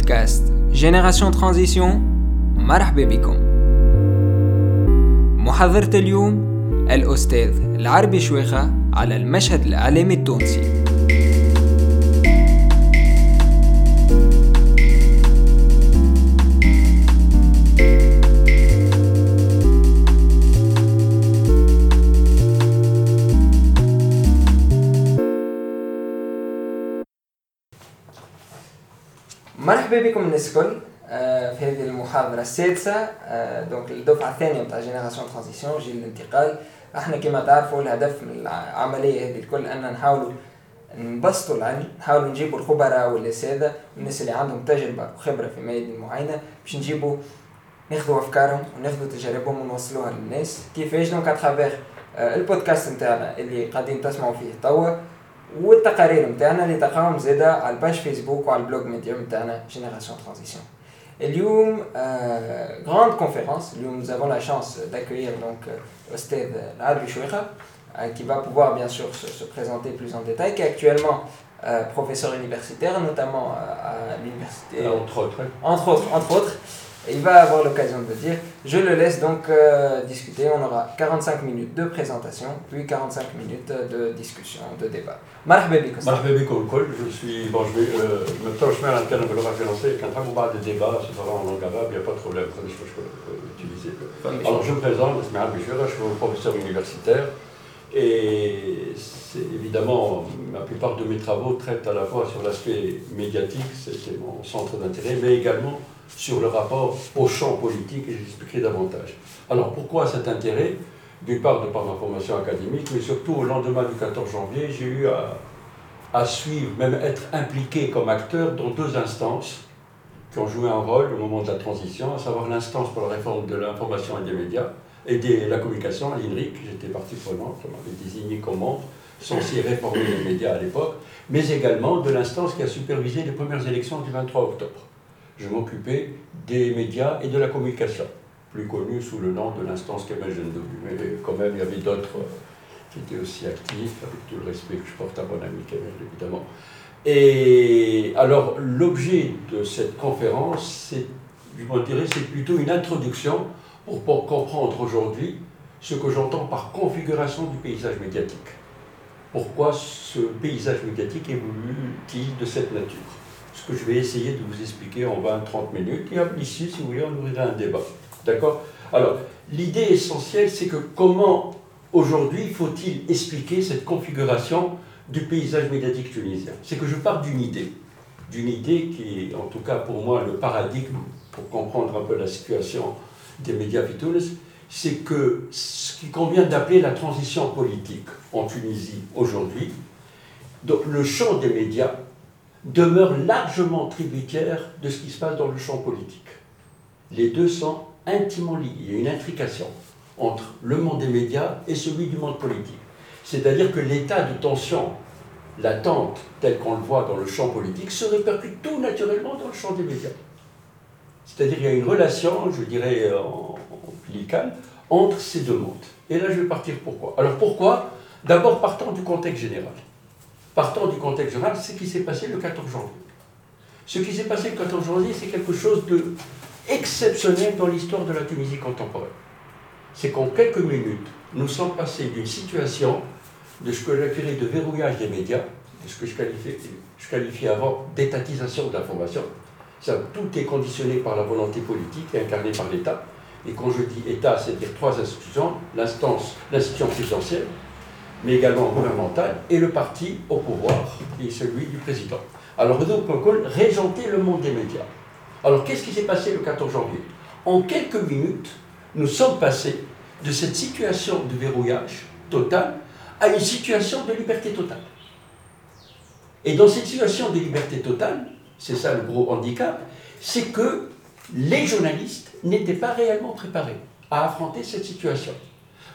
بودكاست جينيراسيون ترانزيسيون مرحبا بكم محاضرة اليوم الأستاذ العربي شويخة على المشهد الإعلامي التونسي مرحبا بكم الناس الكل آه، في هذه المحاضرة السادسة آه، دونك الدفعة الثانية نتاع جينيراسيون ترانزيسيون جيل الانتقال. إحنا كما تعرفوا الهدف من العملية هذه الكل أن نحاولوا نبسطوا العلم نحاولوا نجيبوا الخبراء والأساتذة والناس اللي عندهم تجربة وخبرة في ميادين معينة باش نجيبوا ناخذوا أفكارهم وناخذوا تجاربهم ونوصلوها للناس. كيفاش؟ دونك اترافيغ البودكاست نتاعنا اللي قاعدين تسمعوا فيه توا. والتقارير نتاعنا اللي تلقاهم زاده على الباج فيسبوك وعلى البلوج ميديا نتاعنا جينيراسيون ترانزيسيون اليوم غراند كونفérence اليوم nous avons la chance d'accueillir donc Ostad Albi Chouira qui va pouvoir bien sûr se, se, présenter plus en détail, qui est actuellement euh, professeur universitaire, notamment à l'université. Entre autres. Entre autres, entre autres. Il va avoir l'occasion de dire. Je le laisse donc euh, discuter. On aura 45 minutes de présentation, puis 45 minutes de discussion, de débat. مرحبا بكم. مرحبا بكم الكل. Je suis bon, je vais maintenant je mets à l'antenne on va lancer quand on parle de débat, ce sera en langue arabe, il n'y a pas de problème, ça je peux utiliser. Alors je me présente, je suis professeur universitaire et évidemment la plupart de mes travaux traitent à la fois sur l'aspect médiatique, c'était mon centre d'intérêt, mais également sur le rapport au champ politique et j'expliquerai davantage. Alors pourquoi cet intérêt? D'une part, de par ma formation académique, mais surtout au lendemain du 14 janvier, j'ai eu à, à, suivre, même être impliqué comme acteur dans deux instances qui ont joué un rôle au moment de la transition, à savoir l'instance pour la réforme de l'information et des médias et de la communication, l'INRIC, j'étais partie prenante, on m'avait désigné comme membre, censé réformer les médias à l'époque, mais également de l'instance qui a supervisé les premières élections du 23 octobre je m'occupais des médias et de la communication, plus connu sous le nom de l'instance Kemal Mais quand même, il y avait d'autres qui étaient aussi actifs, avec tout le respect que je porte à mon ami Kemal, évidemment. Et alors, l'objet de cette conférence, c'est, je dirais, c'est plutôt une introduction pour comprendre aujourd'hui ce que j'entends par configuration du paysage médiatique. Pourquoi ce paysage médiatique évolue-t-il de cette nature? Ce que je vais essayer de vous expliquer en 20-30 minutes. Et ici, si vous voulez, on ouvrira un débat. D'accord? Alors, l'idée essentielle, c'est que comment aujourd'hui faut-il expliquer cette configuration du paysage médiatique tunisien? C'est que je pars d'une idée. D'une idée qui est, en tout cas pour moi, le paradigme pour comprendre un peu la situation des médias Tunis, c'est que ce qui convient d'appeler la transition politique en Tunisie aujourd'hui, le champ des médias demeure largement tributaire de ce qui se passe dans le champ politique. Les deux sont intimement liés. Il y a une intrication entre le monde des médias et celui du monde politique. C'est-à-dire que l'état de tension latente, tel qu'on le voit dans le champ politique, se répercute tout naturellement dans le champ des médias. C'est-à-dire qu'il y a une relation, je dirais, en, en entre ces deux mondes. Et là, je vais partir pourquoi. Alors pourquoi? D'abord partant du contexte général partant du contexte général, ce qui s'est passé le 14 janvier. Ce qui s'est passé le 14 janvier, c'est quelque chose de exceptionnel dans l'histoire de la Tunisie contemporaine. C'est qu'en quelques minutes, nous sommes passés d'une situation de ce que j'appelais de verrouillage des médias, de ce que je qualifiais, je qualifiais avant d'étatisation de l'information. Tout est conditionné par la volonté politique et incarnée par l'État. Et quand je dis État, c'est-à-dire trois institutions, l'instance, l'institution présidentielle, mais également gouvernemental, et le parti au pouvoir, qui est celui du président. Alors Renaud Concol régentait le monde des médias. Alors qu'est-ce qui s'est passé le 14 janvier? En quelques minutes, nous sommes passés de cette situation de verrouillage total à une situation de liberté totale. Et dans cette situation de liberté totale, c'est ça le gros handicap, c'est que les journalistes n'étaient pas réellement préparés à affronter cette situation.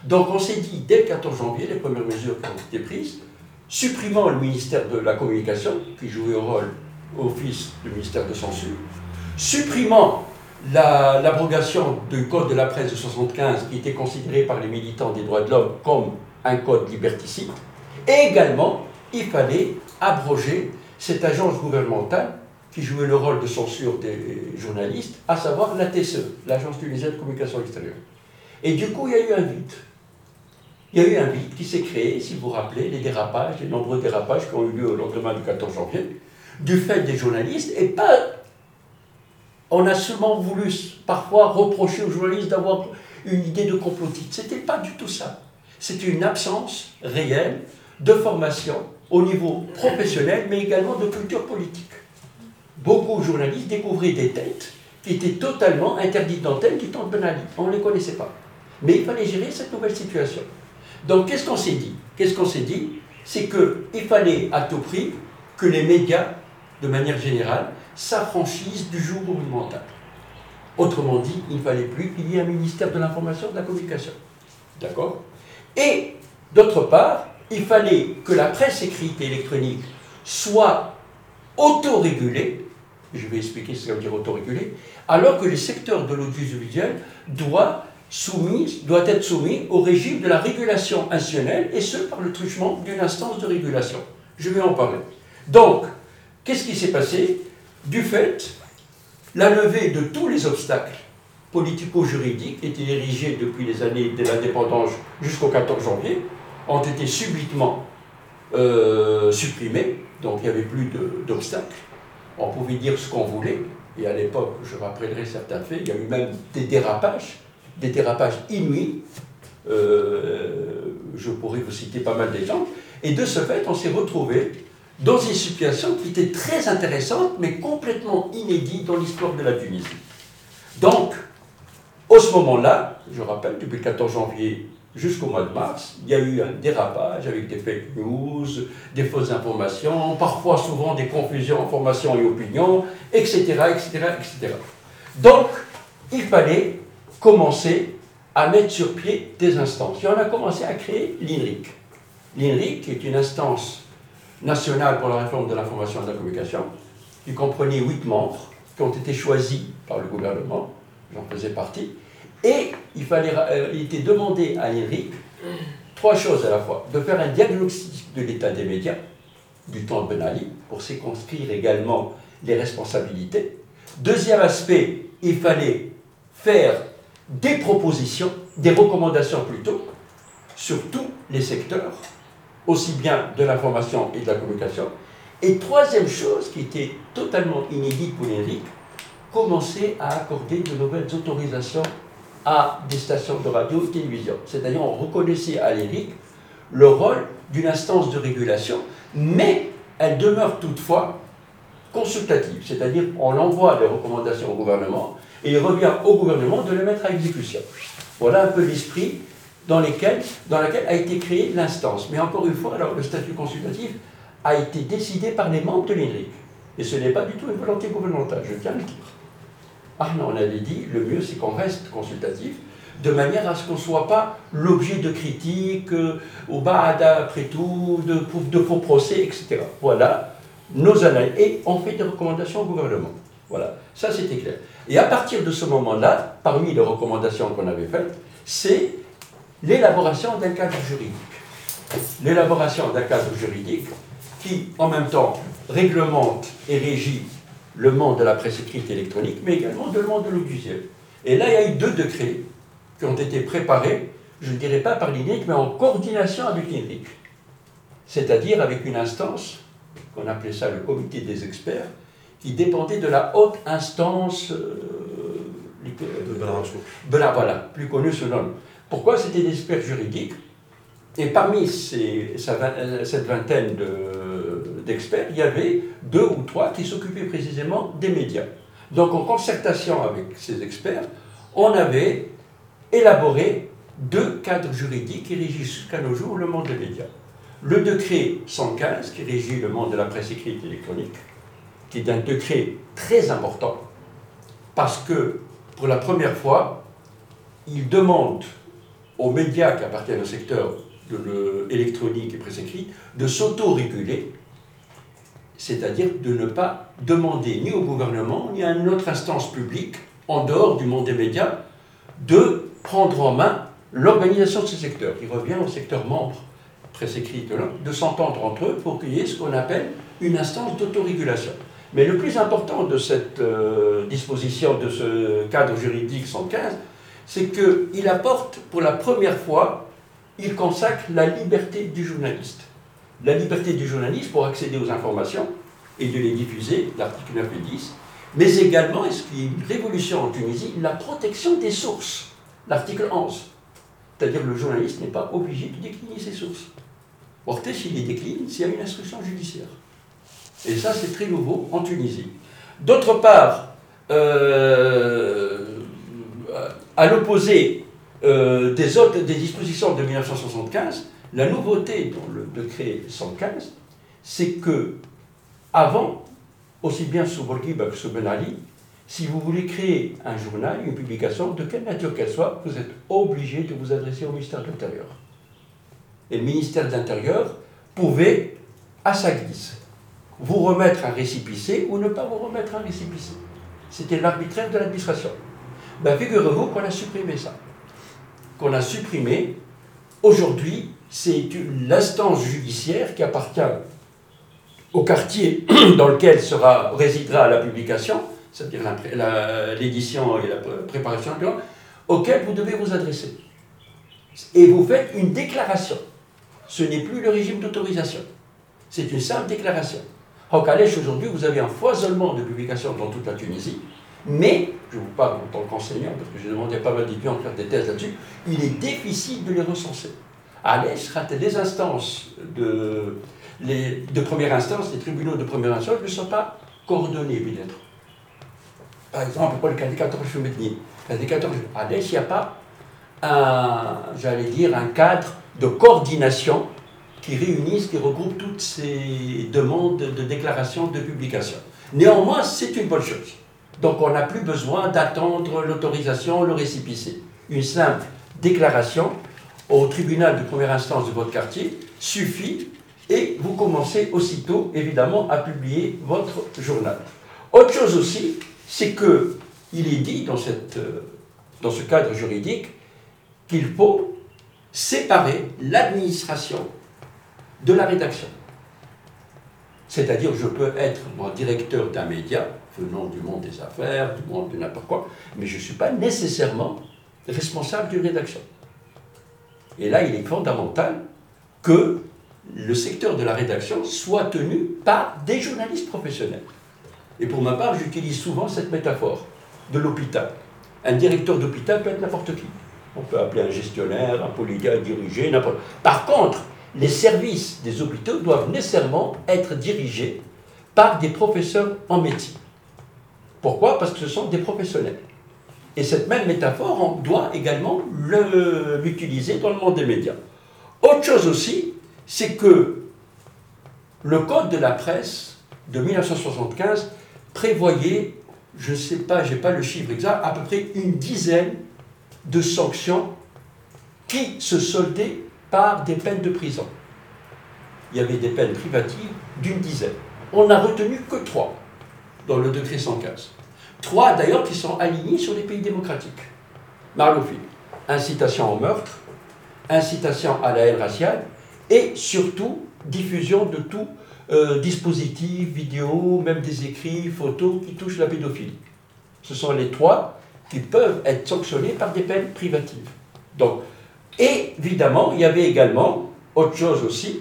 Donc on s'est dit, dès le 14 janvier, les premières mesures qui ont été prises, supprimant le ministère de la Communication, qui jouait au rôle office du ministère de censure, supprimant l'abrogation du code de la presse de 75, qui était considéré par les militants des droits de l'homme comme un code liberticide, et également, il fallait abroger cette agence gouvernementale qui jouait le rôle de censure des journalistes, à savoir la TSE, l'Agence tunisienne de communication extérieure. Et du coup, il y a eu un vide. Il y a eu un vide qui s'est créé, si vous vous rappelez, les dérapages, les nombreux dérapages qui ont eu lieu au lendemain du 14 janvier, du fait des journalistes, et pas. On a seulement voulu parfois reprocher aux journalistes d'avoir une idée de complotiste. Ce n'était pas du tout ça. C'était une absence réelle de formation au niveau professionnel, mais également de culture politique. Beaucoup de journalistes découvraient des têtes qui étaient totalement interdites d'antenne temps de Ben Ali. On ne les connaissait pas. Mais il fallait gérer cette nouvelle situation. Donc qu'est-ce qu'on s'est dit? Qu'est-ce qu'on s'est dit? C'est qu'il fallait à tout prix que les médias, de manière générale, s'affranchissent du joug gouvernemental. Autrement dit, il ne fallait plus qu'il y ait un ministère de l'information et de la communication. D'accord? Et d'autre part, il fallait que la presse écrite et électronique soit autorégulée, je vais expliquer ce que ça veut dire autorégulée, alors que le secteur de l'audiovisuel doit, doit être soumis au régime de la régulation institutionnelle, et ce par le truchement d'une instance de régulation. Je vais en parler. Donc, qu'est-ce qui s'est passé? Du fait, la levée de tous les obstacles politico-juridiques qui étaient érigés depuis les années de l'indépendance jusqu'au 14 janvier, ont été subitement euh, supprimés, donc il n'y avait plus d'obstacles. On pouvait dire ce qu'on voulait, et à l'époque, je rappellerai certains faits, il y a eu même des dérapages, des dérapages inouïs. Euh, je pourrais vous citer pas mal d'exemples. Et de ce fait, on s'est retrouvé dans une situation qui était très intéressante, mais complètement inédite dans l'histoire de la Tunisie. Donc, au ce moment-là, je rappelle, depuis le 14 janvier jusqu'au mois de mars, il y a eu un dérapage avec des fake news, des fausses informations, parfois souvent des confusions informations et opinions, etc., etc., etc. Donc, il fallait commencer à mettre sur pied des instances. Et on a commencé à créer l'INRIC. L'INRIC, est une instance nationale pour la réforme de l'information et de la communication, qui comprenait huit membres qui ont été choisis par le gouvernement, j'en faisais partie, et il, fallait, euh, il était demandé à Eric trois choses à la fois. De faire un diagnostic de l'état des médias du temps de Ben Ali, pour circonscrire également les responsabilités. Deuxième aspect, il fallait faire des propositions, des recommandations plutôt, sur tous les secteurs, aussi bien de l'information et de la communication. Et troisième chose qui était totalement inédite pour Eric, commencer à accorder de nouvelles autorisations à des stations de radio et de télévision. C'est-à-dire on reconnaissait à l'ERIC le rôle d'une instance de régulation, mais elle demeure toutefois consultative, c'est-à-dire on envoie des recommandations au gouvernement et il revient au gouvernement de les mettre à exécution. Voilà un peu l'esprit dans, lequel, dans lequel a été créée l'instance. Mais encore une fois, alors, le statut consultatif a été décidé par les membres de l'ENRIC. Et ce n'est pas du tout une volonté gouvernementale, je tiens à le dire. Ah non, on avait dit, le mieux c'est qu'on reste consultatif, de manière à ce qu'on ne soit pas l'objet de critiques, euh, au bas après tout, de, de faux procès, etc. Voilà nos analyses. Et on fait des recommandations au gouvernement. Voilà, ça c'était clair. Et à partir de ce moment-là, parmi les recommandations qu'on avait faites, c'est l'élaboration d'un cadre juridique. L'élaboration d'un cadre juridique qui, en même temps, réglemente et régit le monde de la presse écrite électronique, mais également le monde de l'audiovisuel. Et là, il y a eu deux décrets qui ont été préparés, je ne dirais pas par l'INEC, mais en coordination avec l'INEC. C'est-à-dire avec une instance, qu'on appelait ça le comité des experts, qui dépendait de la haute instance euh, de voilà, plus connue sous nom. Pourquoi C'était des experts juridiques? Et parmi ces, cette vingtaine de, d'experts, il y avait deux ou trois qui s'occupaient précisément des médias. Donc en concertation avec ces experts, on avait élaboré deux cadres juridiques qui régissent jusqu'à nos jours le monde des médias. Le décret 115 qui régit le monde de la presse écrite électronique, qui est un décret très important parce que pour la première fois, il demande aux médias qui appartiennent au secteur de l'électronique et presse écrite de s'auto-réguler c'est-à-dire de ne pas demander ni au gouvernement ni à une autre instance publique, en dehors du monde des médias, de prendre en main l'organisation de ce secteur. Il revient au secteur membre, presse écrite, de s'entendre entre eux pour qu'il y ait ce qu'on appelle une instance d'autorégulation. Mais le plus important de cette euh, disposition, de ce cadre juridique 115, c'est qu'il apporte pour la première fois, il consacre la liberté du journaliste. La liberté du journaliste pour accéder aux informations et de les diffuser, l'article 9 et 10, mais également, et ce qui est une révolution en Tunisie, la protection des sources, l'article 11. C'est-à-dire que le journaliste n'est pas obligé de décliner ses sources. Porter, s'il les décline, s'il y a une instruction judiciaire. Et ça, c'est très nouveau en Tunisie. D'autre part, euh, à l'opposé euh, des, autres, des dispositions de 1975, la nouveauté dans le décret 115, c'est que, avant, aussi bien sous Bourguiba que sous Ben Ali, si vous voulez créer un journal, une publication, de quelle nature qu'elle soit, vous êtes obligé de vous adresser au ministère de l'Intérieur. Et le ministère de l'Intérieur pouvait, à sa guise, vous remettre un récipicé ou ne pas vous remettre un récipicé. C'était l'arbitraire de l'administration. Ben, figurez-vous qu'on a supprimé ça. Qu'on a supprimé. Aujourd'hui, c'est l'instance judiciaire qui appartient au quartier dans lequel sera, résidera la publication, c'est-à-dire l'édition et la préparation, auquel vous devez vous adresser. Et vous faites une déclaration. Ce n'est plus le régime d'autorisation. C'est une simple déclaration. En Calèche, aujourd'hui, vous avez un foisonnement de publications dans toute la Tunisie, mais, je vous parle en tant qu'enseignant, parce que j'ai demandé à pas mal d'étudiants de faire des thèses là-dessus, il est difficile de les recenser. L'Est, les instances de, de première instance, les tribunaux de première instance ne sont pas coordonnés, peut-être. Par exemple, pour le cas des 14 à l'Est, il n'y a pas un, j'allais dire, un cadre de coordination qui réunissent, qui regroupent toutes ces demandes de déclaration de publication. Néanmoins, c'est une bonne chose. Donc on n'a plus besoin d'attendre l'autorisation, le récipicé. Une simple déclaration au tribunal de première instance de votre quartier suffit et vous commencez aussitôt, évidemment, à publier votre journal. Autre chose aussi, c'est que il est dit euh, dans ce cadre juridique qu'il faut séparer l'administration de la rédaction. C'est-à-dire, je peux être, moi, directeur d'un média, venant du monde des affaires, du monde de n'importe quoi, mais je ne suis pas nécessairement responsable d'une rédaction. Et là, il est fondamental que le secteur de la rédaction soit tenu par des journalistes professionnels. Et pour ma part, j'utilise souvent cette métaphore de l'hôpital. Un directeur d'hôpital peut être n'importe qui. On peut appeler un gestionnaire, un policier, un dirigé, n'importe. Par contre, les services des hôpitaux doivent nécessairement être dirigés par des professeurs en médecine. Pourquoi? Parce que ce sont des professionnels. Et cette même métaphore, on doit également l'utiliser dans le monde des médias. Autre chose aussi, c'est que le Code de la presse de 1975 prévoyait, je ne sais pas, je n'ai pas le chiffre exact, à peu près une dizaine de sanctions qui se soldaient par des peines de prison. Il y avait des peines privatives d'une dizaine. On n'a retenu que trois dans le décret 115. Trois d'ailleurs qui sont alignés sur les pays démocratiques. Marlofi, incitation au meurtre, incitation à la haine raciale et surtout diffusion de tout euh, dispositif, vidéo, même des écrits, photos qui touchent la pédophilie. Ce sont les trois qui peuvent être sanctionnés par des peines privatives. Donc, et évidemment, il y avait également autre chose aussi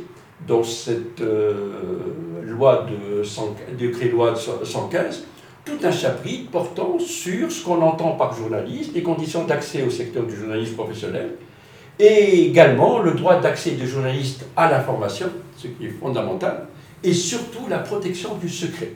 dans cette euh, loi de décret loi 115, tout un chapitre portant sur ce qu'on entend par journaliste, les conditions d'accès au secteur du journalisme professionnel, et également le droit d'accès des journalistes à l'information, ce qui est fondamental, et surtout la protection du secret,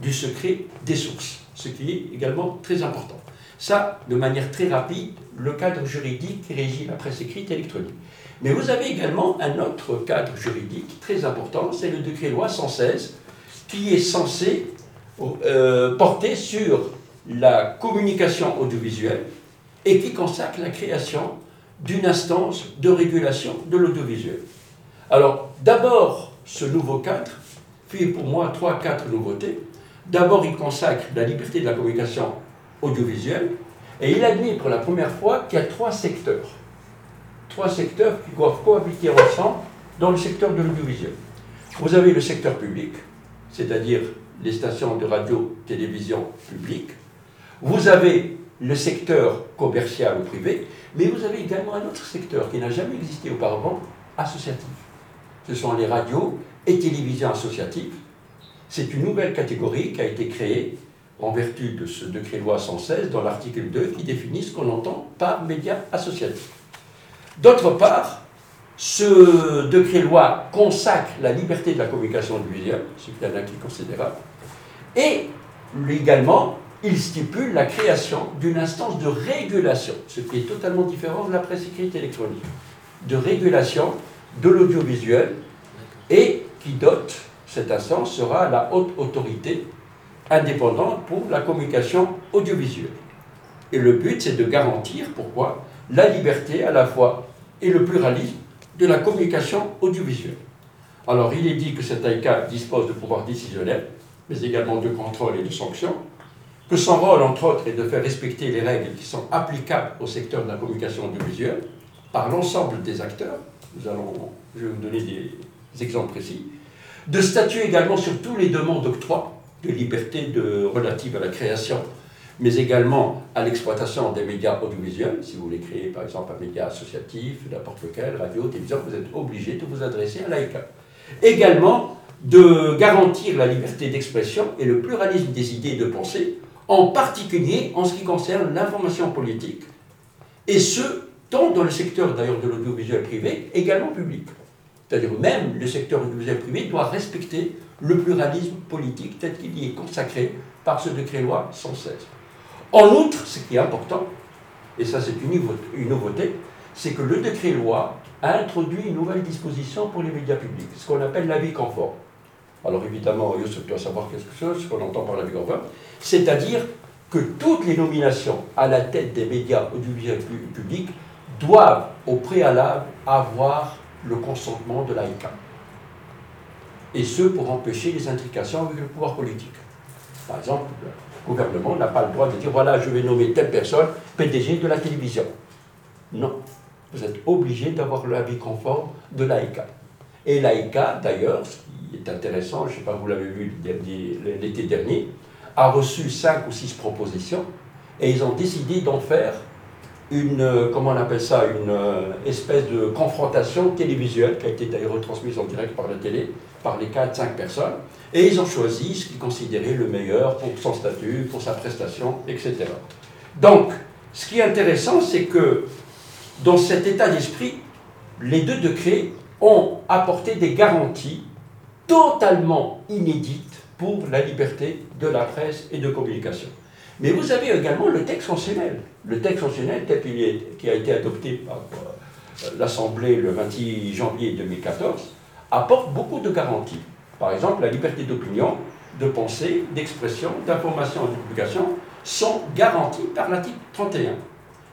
du secret des sources, ce qui est également très important. Ça, de manière très rapide, le cadre juridique qui régit la presse écrite et électronique. Mais vous avez également un autre cadre juridique très important, c'est le décret loi 116, qui est censé euh, porter sur la communication audiovisuelle et qui consacre la création d'une instance de régulation de l'audiovisuel. Alors, d'abord, ce nouveau cadre fait pour moi trois, quatre nouveautés. D'abord, il consacre la liberté de la communication audiovisuelle et il admet pour la première fois qu'il y a trois secteurs. Trois secteurs qui doivent cohabiter ensemble dans le secteur de l'audiovisuel. Vous avez le secteur public, c'est-à-dire les stations de radio-télévision publiques, vous avez le secteur commercial ou privé, mais vous avez également un autre secteur qui n'a jamais existé auparavant, associatif. Ce sont les radios et télévisions associatives. C'est une nouvelle catégorie qui a été créée en vertu de ce décret loi 116 dans l'article 2 qui définit ce qu'on entend par médias associatifs. D'autre part, ce décret loi consacre la liberté de la communication audiovisuelle, ce qui est un acquis considérable, et également, il stipule la création d'une instance de régulation, ce qui est totalement différent de la presse écrite électronique, de régulation de l'audiovisuel, et qui dote, cette instance sera la haute autorité indépendante pour la communication audiovisuelle. Et le but, c'est de garantir, pourquoi, la liberté à la fois et le pluralisme de la communication audiovisuelle. Alors, il est dit que cet AICA dispose de pouvoirs décisionnels, mais également de contrôle et de sanctions, que son rôle, entre autres, est de faire respecter les règles qui sont applicables au secteur de la communication audiovisuelle par l'ensemble des acteurs. Nous allons, je vais vous donner des exemples précis. De statuer également sur tous les demandes d'octroi de liberté relative à la création, mais également à l'exploitation des médias audiovisuels. Si vous voulez créer, par exemple, un média associatif, n'importe lequel, radio, télévision, vous êtes obligé de vous adresser à l'AICA. Également, de garantir la liberté d'expression et le pluralisme des idées et de pensée, en particulier en ce qui concerne l'information politique, et ce, tant dans le secteur d'ailleurs de l'audiovisuel privé, également public. C'est-à-dire même le secteur audiovisuel privé doit respecter le pluralisme politique tel qu'il y est consacré par ce décret-loi 116. En outre, ce qui est important, et ça c'est une nouveauté, c'est que le décret-loi a introduit une nouvelle disposition pour les médias publics, ce qu'on appelle l'avis conforme. Alors évidemment, Youssef doit savoir quelque chose, ce qu'on entend par l'avis conforme, c'est-à-dire que toutes les nominations à la tête des médias audiovisuels publics doivent au préalable avoir le consentement de l'AICA. Et ce, pour empêcher les intrications avec le pouvoir politique. Par exemple, le gouvernement n'a pas le droit de dire voilà, je vais nommer telle personne PDG de la télévision. Non. Vous êtes obligé d'avoir l'avis conforme de l'AICA. Et l'AICA, d'ailleurs, ce qui est intéressant, je ne sais pas, vous l'avez vu l'été dernier, a reçu cinq ou six propositions et ils ont décidé d'en faire une, euh, comment on appelle ça, une euh, espèce de confrontation télévisuelle qui a été retransmise en direct par la télé, par les 4-5 personnes, et ils ont choisi ce qu'ils considéraient le meilleur pour son statut, pour sa prestation, etc. Donc, ce qui est intéressant, c'est que dans cet état d'esprit, les deux décrets ont apporté des garanties totalement inédites pour la liberté de la presse et de communication. Mais vous avez également le texte constitutionnel. Le texte constitutionnel tel qu'il qui a été adopté par euh, l'Assemblée le 26 janvier 2014 apporte beaucoup de garanties. Par exemple, la liberté d'opinion, de pensée, d'expression, d'information et de publication sont garanties par l'article 31.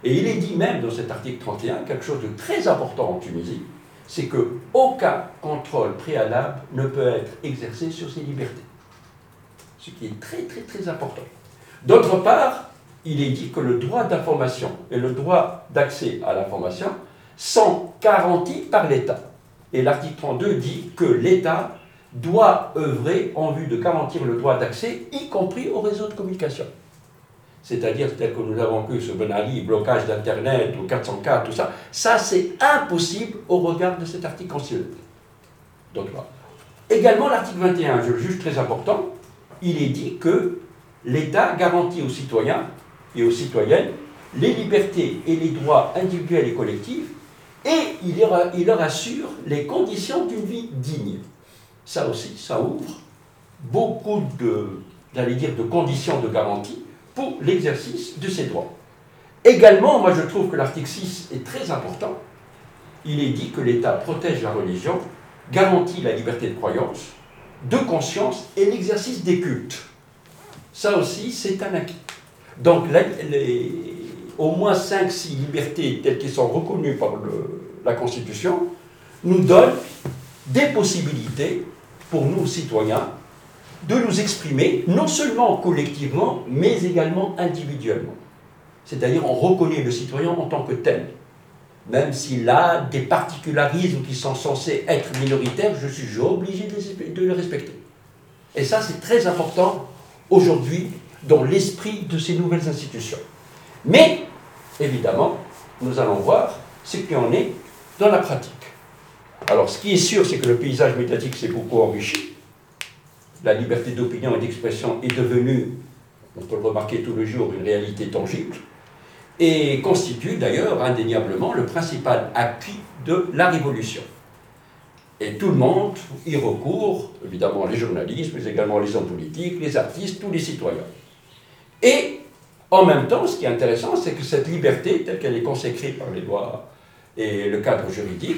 Et il est dit même dans cet article 31 quelque chose de très important en Tunisie, c'est que aucun contrôle préalable ne peut être exercé sur ces libertés. Ce qui est très très très important. D'autre part, il est dit que le droit d'information et le droit d'accès à l'information sont garantis par l'État. Et l'article 32 dit que l'État doit œuvrer en vue de garantir le droit d'accès, y compris au réseau de communication. C'est-à-dire tel que nous avons vu ce Ben Ali, blocage d'Internet ou 404, tout ça, ça c'est impossible au regard de cet article constitutionnel. Donc, Également l'article 21, je le juge très important, il est dit que l'État garantit aux citoyens et aux citoyennes les libertés et les droits individuels et collectifs et il leur, assure les conditions d'une vie digne. Ça aussi, ça ouvre beaucoup de, j'allais dire, de conditions de garantie pour l'exercice de ces droits. Également, moi je trouve que l'article 6 est très important. Il est dit que l'État protège la religion, garantit la liberté de croyance, de conscience et l'exercice des cultes. Ça aussi, c'est un acquis. Donc, au moins 5-6 libertés telles qu'elles sont reconnues par la Constitution nous donnent des possibilités pour nous, citoyens, de nous exprimer, non seulement collectivement, mais également individuellement. C'est-à-dire, on reconnaît le citoyen en tant que tel. Même s'il a des particularismes qui sont censés être minoritaires, je suis obligé de les respecter. Et ça, c'est très important aujourd'hui dans l'esprit de ces nouvelles institutions. Mais, évidemment, nous allons voir ce qui en est dans la pratique. Alors, ce qui est sûr, c'est que le paysage médiatique s'est beaucoup enrichi. La liberté d'opinion et d'expression est devenue, on peut le remarquer tous les jours, une réalité tangible et constitue d'ailleurs indéniablement le principal acquis de la Révolution. Et tout le monde y recourt, évidemment les journalistes, mais également les hommes politiques, les artistes, tous les citoyens. Et en même temps, ce qui est intéressant, c'est que cette liberté, telle qu'elle est consacrée par les lois et le cadre juridique,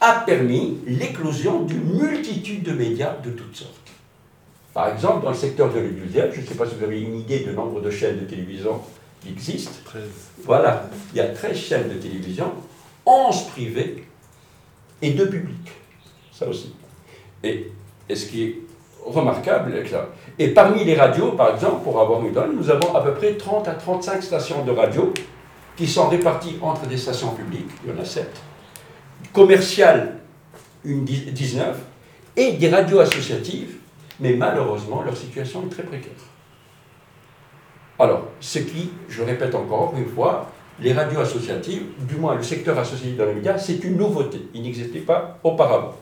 a permis l'éclosion d'une multitude de médias de toutes sortes. Par exemple, dans le secteur de l'audiovisuel, je ne sais pas si vous avez une idée du nombre de chaînes de télévision qui existent. Voilà, il y a 13 chaînes de télévision, 11 privées et 2 publiques. Ça aussi. Et, et ce qui est remarquable, et parmi les radios, par exemple, pour avoir une donne, nous avons à peu près 30 à 35 stations de radio qui sont réparties entre des stations publiques, il y en a 7, commerciales, une 19, et des radios associatives, mais malheureusement, leur situation est très précaire. Alors, ce qui, je répète encore une fois, les radios associatives, du moins le secteur associatif dans les médias, c'est une nouveauté. Il n'existait pas auparavant.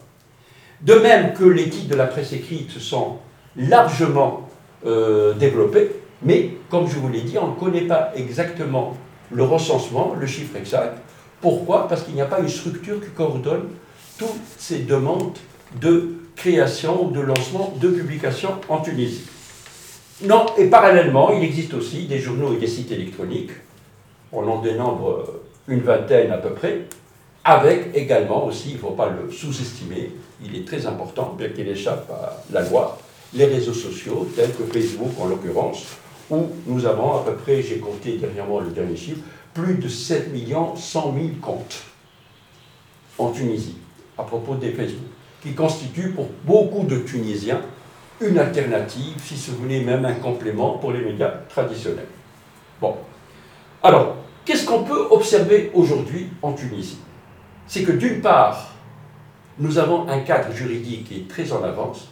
De même que les titres de la presse écrite sont largement euh, développés, mais comme je vous l'ai dit, on ne connaît pas exactement le recensement, le chiffre exact. Pourquoi? Parce qu'il n'y a pas une structure qui coordonne toutes ces demandes de création, de lancement, de publication en Tunisie. Non, et parallèlement, il existe aussi des journaux et des sites électroniques, on en dénombre une vingtaine à peu près, avec également aussi, il ne faut pas le sous-estimer, il est très important, bien qu'il échappe à la loi, les réseaux sociaux, tels que Facebook en l'occurrence, où nous avons à peu près, j'ai compté dernièrement le dernier chiffre, plus de 7 millions 100 000 comptes en Tunisie, à propos des Facebook, qui constituent pour beaucoup de Tunisiens une alternative, si vous voulez, même un complément pour les médias traditionnels. Bon. Alors, qu'est-ce qu'on peut observer aujourd'hui en Tunisie? C'est que d'une part, nous avons un cadre juridique qui est très en avance,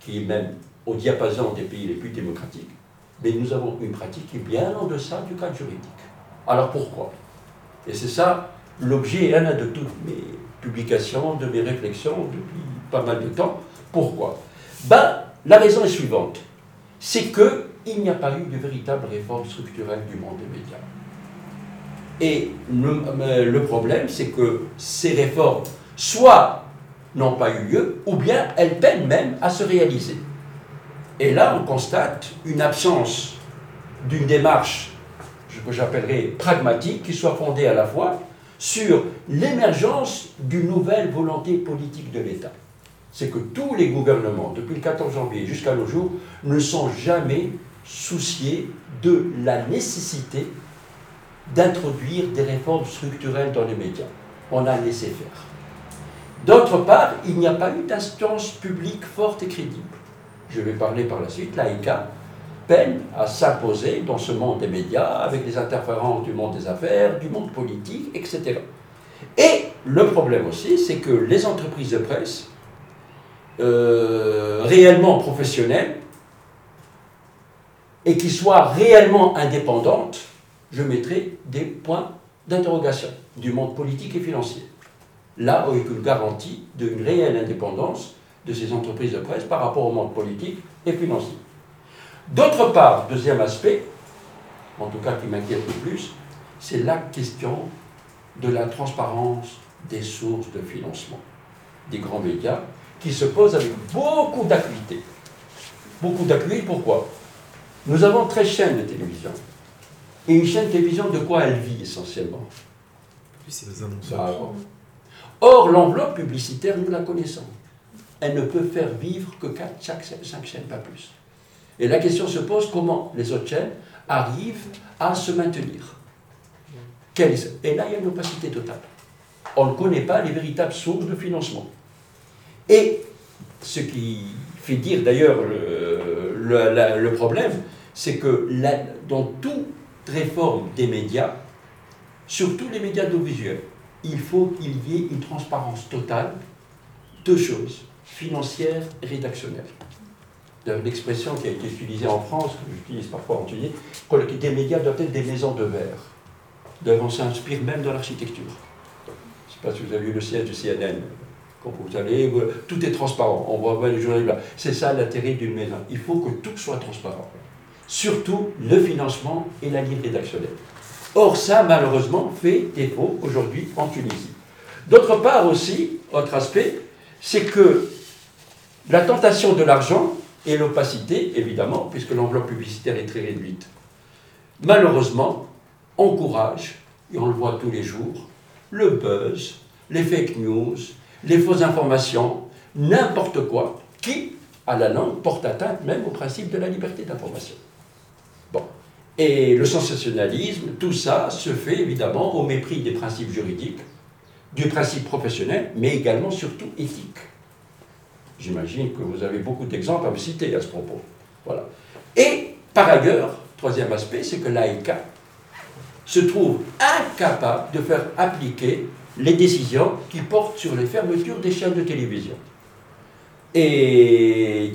qui est même au diapason des pays les plus démocratiques, mais nous avons une pratique qui est bien en deçà du cadre juridique. Alors pourquoi? Et c'est ça l'objet un de toutes mes publications, de mes réflexions depuis pas mal de temps. Pourquoi? Ben, La raison est suivante. C'est qu'il n'y a pas eu de véritable réforme structurelle du monde des médias. Et le problème, c'est que ces réformes, soit n'ont pas eu lieu, ou bien elles peinent même à se réaliser. Et là, on constate une absence d'une démarche que j'appellerais pragmatique, qui soit fondée à la fois sur l'émergence d'une nouvelle volonté politique de l'État. C'est que tous les gouvernements, depuis le 14 janvier jusqu'à nos jours, ne sont jamais souciés de la nécessité d'introduire des réformes structurelles dans les médias. On a laissé faire. D'autre part, il n'y a pas eu d'instance publique forte et crédible. Je vais parler par la suite, l'AICA peine à s'imposer dans ce monde des médias avec des interférences du monde des affaires, du monde politique, etc. Et le problème aussi, c'est que les entreprises de presse, euh, réellement professionnelles, et qui soient réellement indépendantes, je mettrai des points d'interrogation du monde politique et financier là avec une garantie d'une réelle indépendance de ces entreprises de presse par rapport au monde politique et financier. D'autre part, deuxième aspect, en tout cas qui m'inquiète le plus, c'est la question de la transparence des sources de financement des grands médias qui se pose avec beaucoup d'acuité. Beaucoup d'acuité, pourquoi? Nous avons 13 chaînes de télévision. Et une chaîne de télévision, de quoi elle vit essentiellement? C'est les annonceurs. Or, l'enveloppe publicitaire, nous la connaissons. Elle ne peut faire vivre que 4, 5 chaînes, pas plus. Et la question se pose comment les autres chaînes arrivent à se maintenir? Et là, il y a une opacité totale. On ne connaît pas les véritables sources de financement. Et ce qui fait dire d'ailleurs le, le, problème, c'est que dans toute réforme des médias, surtout les médias audiovisuels, il faut qu'il y ait une transparence totale, deux choses, financière et rédactionnelle. l'expression qui a été utilisée en France, que j'utilise parfois en Tunisie, des médias doivent être des maisons de verre. D'ailleurs, on s'inspire même dans l'architecture. Je ne sais pas si vous avez vu le siège du CNN. Quand vous allez, tout est transparent. On voit les journalistes là. C'est ça l'intérêt d'une maison. Il faut que tout soit transparent. Surtout le financement et la ligne rédactionnelle. Or, ça, malheureusement, fait défaut aujourd'hui en Tunisie. D'autre part aussi, autre aspect, c'est que la tentation de l'argent et l'opacité, évidemment, puisque l'enveloppe publicitaire est très réduite, malheureusement, encourage, et on le voit tous les jours, le buzz, les fake news, les fausses informations, n'importe quoi, qui, à la langue, porte atteinte même au principe de la liberté d'information. Et le sensationnalisme, tout ça se fait évidemment au mépris des principes juridiques, du principe professionnel, mais également surtout éthique. J'imagine que vous avez beaucoup d'exemples à me citer à ce propos. Voilà. Et par ailleurs, troisième aspect, c'est que l'AICA se trouve incapable de faire appliquer les décisions qui portent sur les fermetures des chaînes de télévision. Et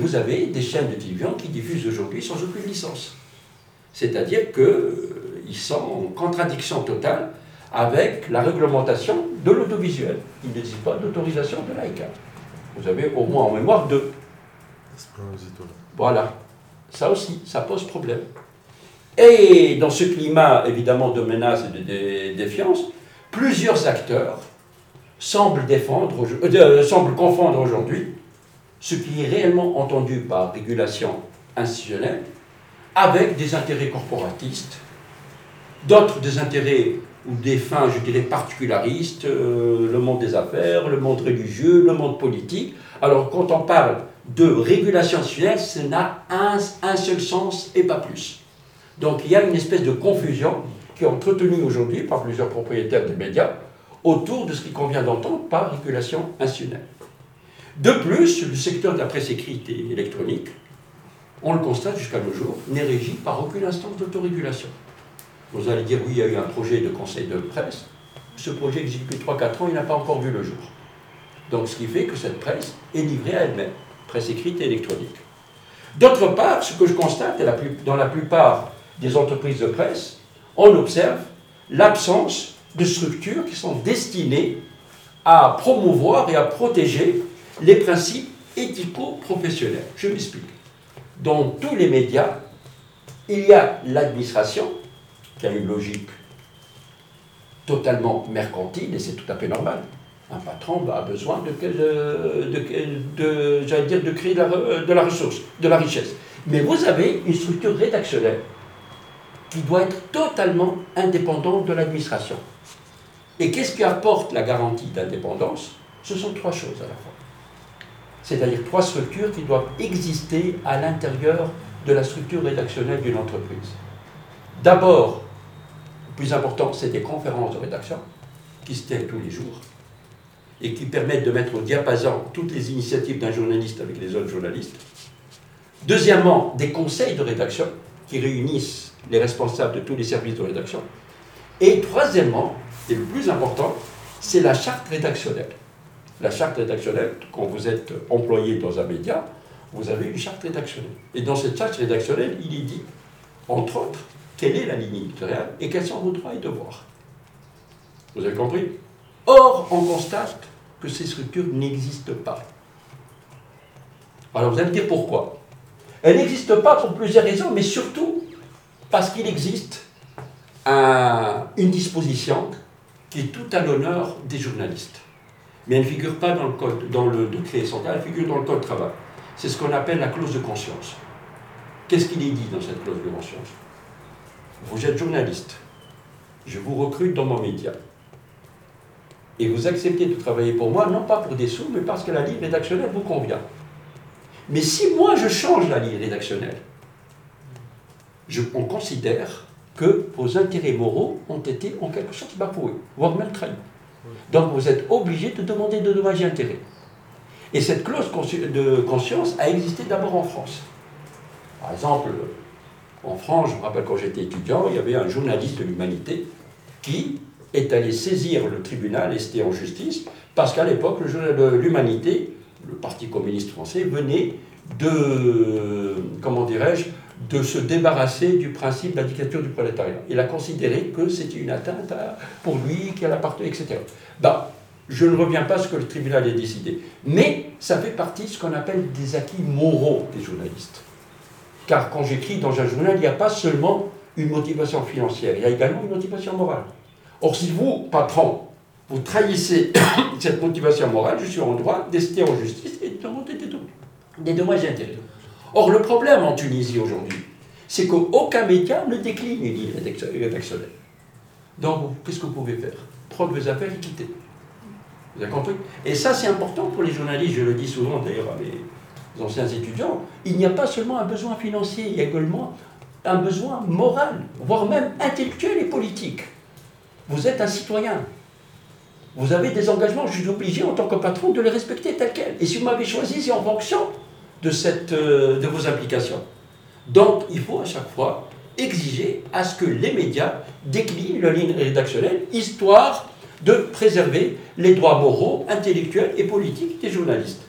vous avez des chaînes de télévision qui diffusent aujourd'hui sans aucune licence. C'est-à-dire qu'ils euh, sont en contradiction totale avec la réglementation de l'audiovisuel. Il n'existe pas d'autorisation de l'AICA. Vous avez au moins en mémoire deux. Voilà. Ça aussi, ça pose problème. Et dans ce climat, évidemment, de menaces et de défiance, plusieurs acteurs défendre, euh, semblent confondre aujourd'hui ce qui est réellement entendu par régulation institutionnelle avec des intérêts corporatistes, d'autres des intérêts ou des fins, je dirais, particularistes, euh, le monde des affaires, le monde religieux, le monde politique. Alors quand on parle de régulation institutionnelle, ça n'a un, un, seul sens et pas plus. Donc il y a une espèce de confusion qui est entretenue aujourd'hui par plusieurs propriétaires des médias autour de ce qu'il convient d'entendre par régulation institutionnelle. De plus, le secteur de la presse écrite et électronique, on le constate jusqu'à nos jours, n'est régi par aucune instance d'autorégulation. Vous allez dire, oui, il y a eu un projet de conseil de presse. Ce projet existe depuis 3-4 ans, il n'a pas encore vu le jour. Donc ce qui fait que cette presse est livrée à elle-même, presse écrite et électronique. D'autre part, ce que je constate dans la plupart des entreprises de presse, on observe l'absence de structures qui sont destinées à promouvoir et à protéger les principes éthico-professionnels. Je m'explique. Dans tous les médias, il y a l'administration, qui a une logique totalement mercantile, et c'est tout à fait normal. Un patron a besoin de, j'allais dire, de créer de la ressource, de la richesse. Mais vous avez une structure rédactionnelle qui doit être totalement indépendante de l'administration. Et qu'est-ce qui apporte la garantie d'indépendance? Ce sont trois choses à la fois. C'est-à-dire trois structures qui doivent exister à l'intérieur de la structure rédactionnelle d'une entreprise. D'abord, le plus important, c'est des conférences de rédaction qui se tiennent tous les jours et qui permettent de mettre au diapason toutes les initiatives d'un journaliste avec les autres journalistes. Deuxièmement, des conseils de rédaction qui réunissent les responsables de tous les services de rédaction. Et troisièmement, et le plus important, c'est la charte rédactionnelle. La charte rédactionnelle, quand vous êtes employé dans un média, vous avez une charte rédactionnelle. Et dans cette charte rédactionnelle, il est dit, entre autres, quelle est la ligne éditoriale et quels sont vos droits et devoirs. Vous avez compris? Or, on constate que ces structures n'existent pas. Alors vous allez me dire pourquoi? Elles n'existent pas pour plusieurs raisons, mais surtout parce qu'il existe une disposition qui est tout à l'honneur des journalistes. Mais elle ne figure pas dans le code, dans le décret central, elle figure dans le code de travail. C'est ce qu'on appelle la clause de conscience. Qu'est-ce qu'il est dit dans cette clause de conscience? Vous êtes journaliste, je vous recrute dans mon média, et vous acceptez de travailler pour moi, non pas pour des sous, mais parce que la ligne rédactionnelle vous convient. Mais si moi je change la ligne rédactionnelle, on considère que vos intérêts moraux ont été en quelque sorte bafoués, voire même trahis. Donc vous êtes obligé de demander de dommages et intérêts. Et cette clause de conscience a existé d'abord en France. Par exemple, en France, je me rappelle quand j'étais étudiant, il y avait un journaliste de l'humanité qui est allé saisir le tribunal et c'était en justice, parce qu'à l'époque, l'humanité, le Parti communiste français, venait de, comment dirais-je, de se débarrasser du principe de la dictature du prolétariat. Il a considéré que c'était une atteinte pour lui, qu'elle appartenait, etc. Ben, je ne reviens pas à ce que le tribunal a décidé. Mais ça fait partie de ce qu'on appelle des acquis moraux des journalistes. Car quand j'écris dans un journal, il n'y a pas seulement une motivation financière, il y a également une motivation morale. Or, si vous, patron, vous trahissez cette motivation morale, je suis en droit d'ester en justice et de demander des dommages et intérêts. Or, le problème en Tunisie aujourd'hui, c'est qu'aucun média ne décline une ligne rédactionnelle. Donc, qu'est-ce que vous pouvez faire? Prendre vos affaires et quitter. Vous avez compris? Et ça, c'est important pour les journalistes, je le dis souvent d'ailleurs à mes anciens étudiants. Il n'y a pas seulement un besoin financier, il y a également un besoin moral, voire même intellectuel et politique. Vous êtes un citoyen. Vous avez des engagements, je suis obligé en tant que patron de les respecter tels quels. Et si vous m'avez choisi, c'est en fonction euh, de vos implications. Donc, il faut à chaque fois exiger à ce que les médias déclinent la ligne rédactionnelle, histoire de préserver les droits moraux, intellectuels et politiques des journalistes.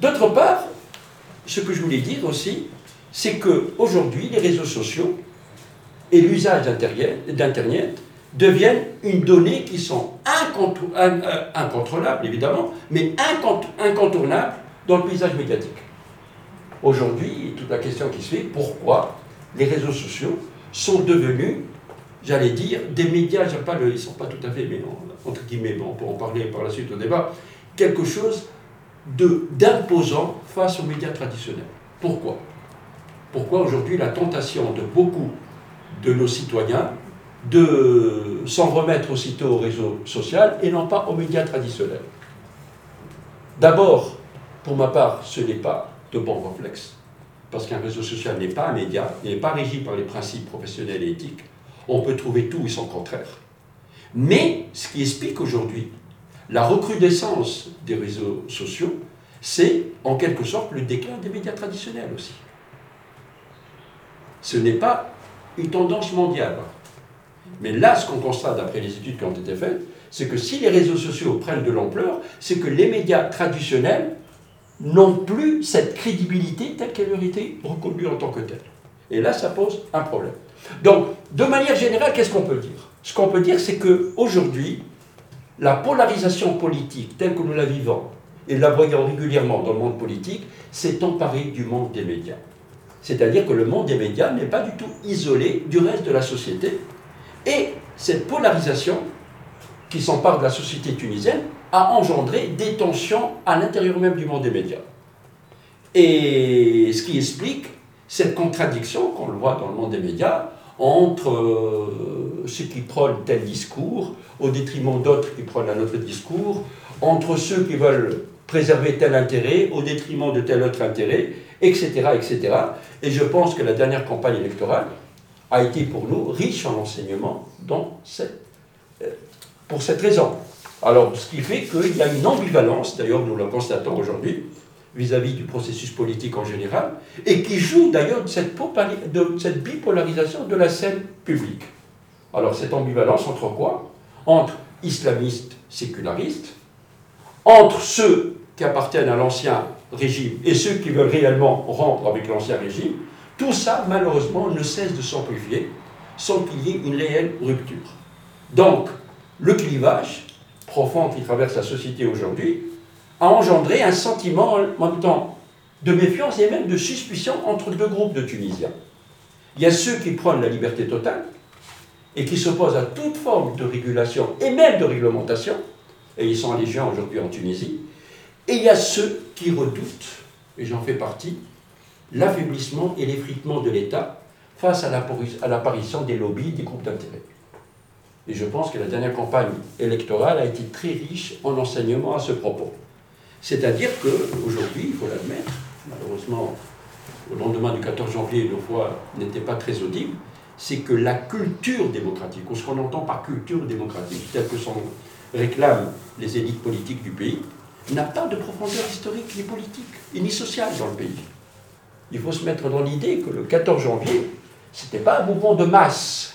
D'autre part, ce que je voulais dire aussi, c'est qu'aujourd'hui, les réseaux sociaux et l'usage d'Internet deviennent une donnée qui sont euh, incontrôlables, évidemment, mais incontournables dans le paysage médiatique. Aujourd'hui, toute la question qui se fait, pourquoi les réseaux sociaux sont devenus, j'allais dire, des médias, ils ne sont pas tout à fait, mais entre guillemets, on pourra en parler par la suite au débat, quelque chose d'imposant face aux médias traditionnels. Pourquoi? Pourquoi aujourd'hui la tentation de beaucoup de nos citoyens de s'en remettre aussitôt au réseau social et non pas aux médias traditionnels? D'abord, pour ma part, ce n'est pas de bon réflexe, parce qu'un réseau social n'est pas un média, n'est pas régi par les principes professionnels et éthiques. On peut trouver tout et son contraire. Mais ce qui explique aujourd'hui la recrudescence des réseaux sociaux, c'est en quelque sorte le déclin des médias traditionnels aussi. Ce n'est pas une tendance mondiale. Mais là, ce qu'on constate d'après les études qui ont été faites, c'est que si les réseaux sociaux prennent de l'ampleur, c'est que les médias traditionnels n'ont plus cette crédibilité telle qu'elle leur été reconnue en tant que telle. Et là, ça pose un problème. Donc, de manière générale, qu'est-ce qu'on peut dire? Ce qu'on peut dire, c'est qu'aujourd'hui, la polarisation politique telle que nous la vivons, et la voyons régulièrement dans le monde politique, s'est emparée du monde des médias. C'est-à-dire que le monde des médias n'est pas du tout isolé du reste de la société, et cette polarisation qui s'empare de la société tunisienne a engendré des tensions à l'intérieur même du monde des médias. Et ce qui explique cette contradiction qu'on le voit dans le monde des médias entre euh, ceux qui prônent tel discours au détriment d'autres qui prônent un autre discours, entre ceux qui veulent préserver tel intérêt au détriment de tel autre intérêt, etc., etc. Et je pense que la dernière campagne électorale a été pour nous riche en enseignements dans cette, euh, pour cette raison. Alors, ce qui fait qu'il y a une ambivalence, d'ailleurs nous le constatons aujourd'hui, vis-à-vis du processus politique en général, et qui joue d'ailleurs cette, de cette bipolarisation de la scène publique. Alors, cette ambivalence entre quoi? Entre islamistes sécularistes, entre ceux qui appartiennent à l'ancien régime et ceux qui veulent réellement rompre avec l'ancien régime, tout ça, malheureusement, ne cesse de s'amplifier sans qu'il y ait une réelle rupture. Donc, le clivage profond qui traverse la société aujourd'hui a engendré un sentiment en même temps de méfiance et même de suspicion entre deux groupes de Tunisiens. Il y a ceux qui prônent la liberté totale et qui s'opposent à toute forme de régulation et même de réglementation, et ils sont en légion aujourd'hui en Tunisie, et il y a ceux qui redoutent, et j'en fais partie, l'affaiblissement et l'effritement de l'État face à l'apparition des lobbies, des groupes d'intérêt. Et je pense que la dernière campagne électorale a été très riche en enseignements à ce propos. C'est-à-dire qu'aujourd'hui, il faut l'admettre, malheureusement, au lendemain du 14 janvier, nos voix n'étaient pas très audibles, c'est que la culture démocratique, ou ce qu'on entend par culture démocratique, telle que sont réclament les élites politiques du pays, n'a pas de profondeur historique ni politique, ni sociale dans le pays il faut se mettre dans l'idée que le 14 janvier, ce n'était pas un mouvement de masse,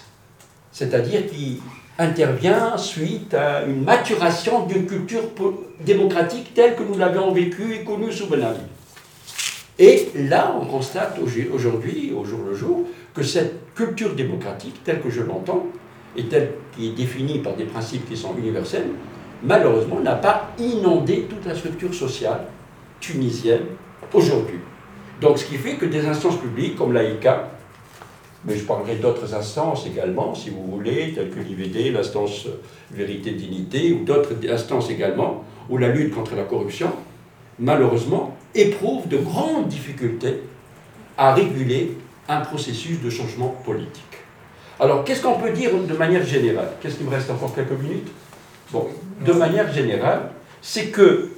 c'est-à-dire qui intervient suite à une maturation d'une culture démocratique telle que nous l'avions vécue et connue sous Ben Et là, on constate aujourd'hui, au jour le jour, que cette culture démocratique, telle que je l'entends, et telle qui est définie par des principes qui sont universels, malheureusement n'a pas inondé toute la structure sociale tunisienne aujourd'hui. Donc ce qui fait que des instances publiques comme l'AICA, mais je parlerai d'autres instances également, si vous voulez, telles que l'IVD, l'instance Vérité Dignité, ou d'autres instances également, ou la lutte contre la corruption, malheureusement, éprouvent de grandes difficultés à réguler un processus de changement politique. Alors, qu'est-ce qu'on peut dire de manière générale? Qu'est-ce qu'il me reste encore quelques minutes? Bon, de manière générale, c'est que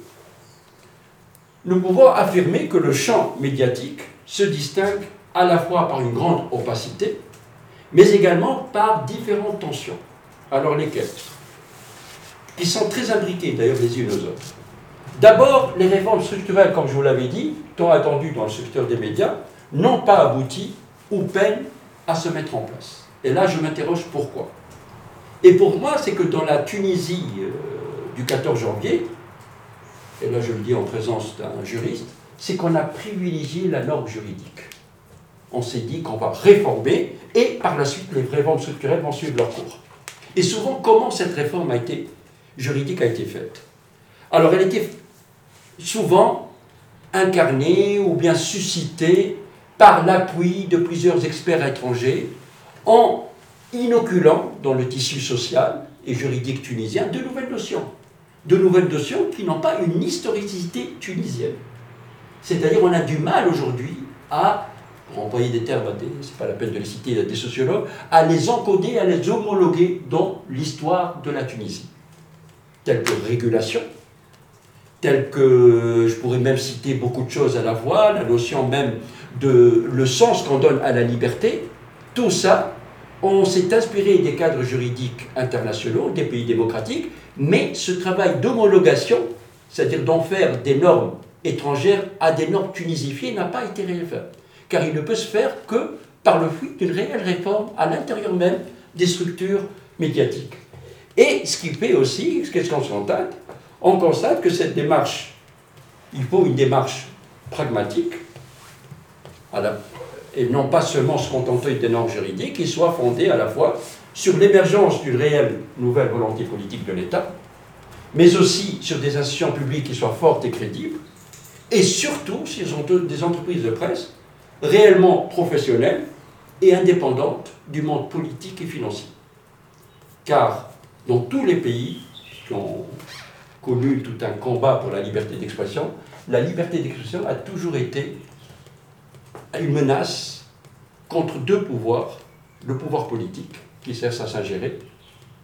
nous pouvons affirmer que le champ médiatique se distingue à la fois par une grande opacité, mais également par différentes tensions. Alors lesquelles? Qui sont très imbriquées d'ailleurs les unes aux autres. D'abord, les réformes structurelles, comme je vous l'avais dit, tant attendues dans le secteur des médias, n'ont pas abouti ou peinent à se mettre en place. Et là, je m'interroge pourquoi. Et pour moi, c'est que dans la Tunisie euh, du 14 janvier, et là je le dis en présence d'un juriste, c'est qu'on a privilégié la norme juridique. On s'est dit qu'on va réformer et par la suite les réformes structurelles vont suivre leur cours. Et souvent, comment cette réforme juridique a été faite? Alors elle était souvent incarnée ou bien suscitée par l'appui de plusieurs experts étrangers en inoculant dans le tissu social et juridique tunisien de nouvelles notions. De nouvelles notions qui n'ont pas une historicité tunisienne. C'est-à-dire on a du mal aujourd'hui à, pour employer des termes, c'est pas la peine de les citer, des sociologues, à les encoder, à les homologuer dans l'histoire de la Tunisie. Telles que régulation, telles que, je pourrais même citer beaucoup de choses à la voix, la notion même de le sens qu'on donne à la liberté, tout ça, on s'est inspiré des cadres juridiques internationaux, des pays démocratiques, mais ce travail d'homologation, c'est-à-dire d'en faire des normes étrangères à des normes tunisifiées, n'a pas été réalisé. Car il ne peut se faire que par le fruit d'une réelle réforme à l'intérieur même des structures médiatiques. Et ce qui fait aussi, qu'est-ce qu'on constate On constate que cette démarche, il faut une démarche pragmatique, et non pas seulement se contenter des normes juridiques, qui soient fondées à la fois sur l'émergence d'une réelle nouvelle volonté politique de l'État, mais aussi sur des institutions publiques qui soient fortes et crédibles, et surtout sur des entreprises de presse réellement professionnelles et indépendantes du monde politique et financier. Car dans tous les pays qui ont connu tout un combat pour la liberté d'expression, la liberté d'expression a toujours été une menace contre deux pouvoirs, le pouvoir politique, qui sert à s'ingérer,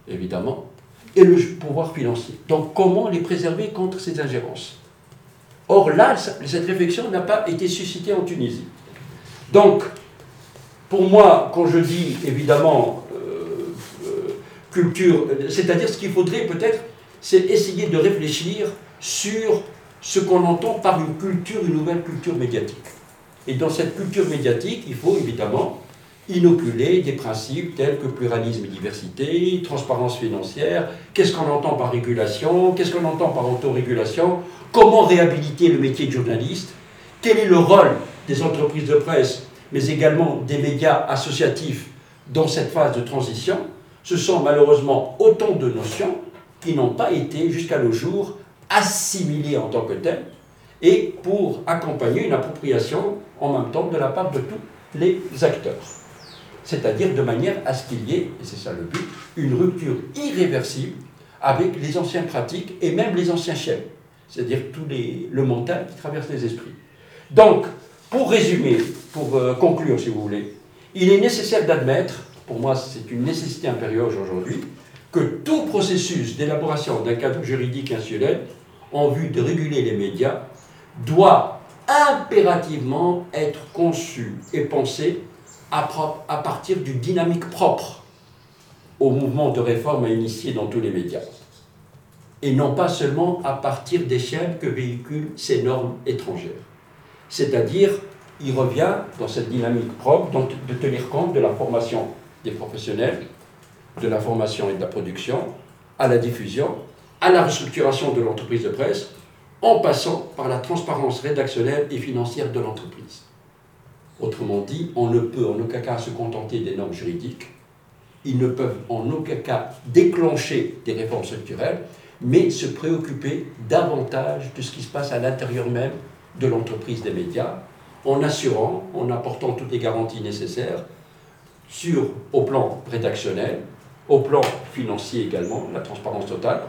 évidemment, et le pouvoir financier. Donc comment les préserver contre ces ingérences? Or là, cette réflexion n'a pas été suscitée en Tunisie. Donc, pour moi, quand je dis évidemment euh, euh, culture, c'est-à-dire ce qu'il faudrait peut-être, c'est essayer de réfléchir sur ce qu'on entend par une culture, une nouvelle culture médiatique. Et dans cette culture médiatique, il faut évidemment inoculer des principes tels que pluralisme et diversité, transparence financière, qu'est-ce qu'on entend par régulation, qu'est-ce qu'on entend par autorégulation, comment réhabiliter le métier de journaliste, quel est le rôle des entreprises de presse, mais également des médias associatifs dans cette phase de transition. Ce sont malheureusement autant de notions qui n'ont pas été jusqu'à nos jours assimilées en tant que telles et pour accompagner une appropriation en même temps de la part de tous les acteurs. C'est-à-dire de manière à ce qu'il y ait, et c'est ça le but, une rupture irréversible avec les anciennes pratiques et même les anciens chaînes, c'est-à-dire tout les, le mental qui traverse les esprits. Donc, pour résumer, pour euh, conclure si vous voulez, il est nécessaire d'admettre, pour moi c'est une nécessité impérieuse aujourd'hui, que tout processus d'élaboration d'un cadre juridique institutionnel en vue de réguler les médias doit impérativement être conçu et pensé à, à partir d'une dynamique propre au mouvement de réforme à initier dans tous les médias. Et non pas seulement à partir des chaînes que véhiculent ces normes étrangères. C'est-à-dire, il revient dans cette dynamique propre de tenir compte de la formation des professionnels, de la formation et de la production, à la diffusion, à la restructuration de l'entreprise de presse, en passant par la transparence rédactionnelle et financière de l'entreprise. Autrement dit, on ne peut en aucun cas se contenter des normes juridiques, ils ne peuvent en aucun cas déclencher des réformes structurelles, mais se préoccuper davantage de ce qui se passe à l'intérieur même de l'entreprise des médias, en assurant, en apportant toutes les garanties nécessaires sur, au plan rédactionnel, au plan financier également, la transparence totale,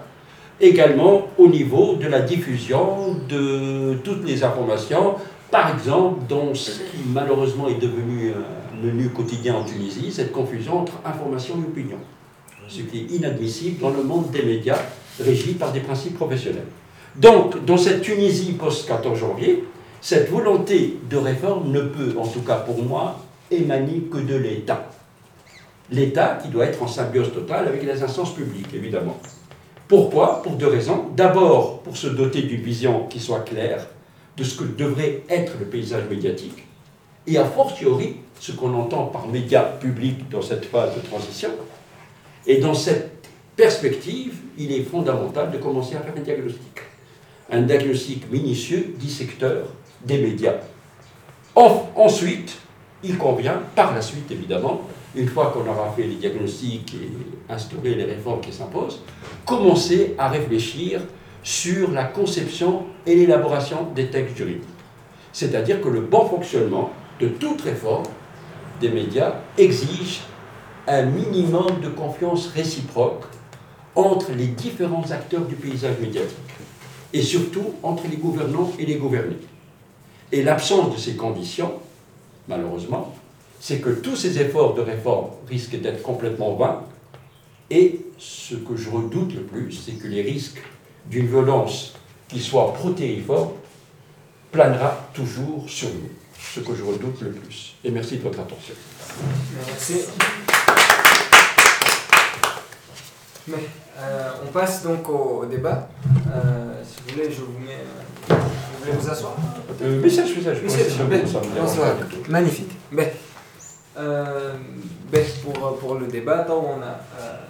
également au niveau de la diffusion de toutes les informations, par exemple dans ce qui malheureusement est devenu un menu quotidien en Tunisie, cette confusion entre information et opinion, ce qui est inadmissible dans le monde des médias régis par des principes professionnels. Donc, dans cette Tunisie post-14 janvier, cette volonté de réforme ne peut, en tout cas pour moi, émaner que de l'État. L'État qui doit être en symbiose totale avec les instances publiques, évidemment. Pourquoi? Pour deux raisons. D'abord, pour se doter d'une vision qui soit claire de ce que devrait être le paysage médiatique, et a fortiori ce qu'on entend par médias publics dans cette phase de transition. Et dans cette perspective, il est fondamental de commencer à faire un diagnostic. Un diagnostic minutieux, dissecteur des médias. ensuite, il convient, par la suite évidemment, une fois qu'on aura fait les diagnostics et instauré les réformes qui s'imposent, commencer à réfléchir sur la conception et l'élaboration des textes juridiques. C'est-à-dire que le bon fonctionnement de toute réforme des médias exige un minimum de confiance réciproque entre les différents acteurs du paysage médiatique et surtout entre les gouvernants et les gouvernés. Et l'absence de ces conditions, malheureusement, c'est que tous ces efforts de réforme risquent d'être complètement vains. Et ce que je redoute le plus, c'est que les risques d'une violence qui soit protéiforme planera toujours sur nous. Ce que je redoute le plus. Et merci de votre attention. Merci. Mais, euh, on passe donc au, débat. Euh, si vous voulez, je vous mets. Vous voulez vous asseoir euh, Message, message. message. Magnifique. Mais, euh, ben, pour, pour le débat, on a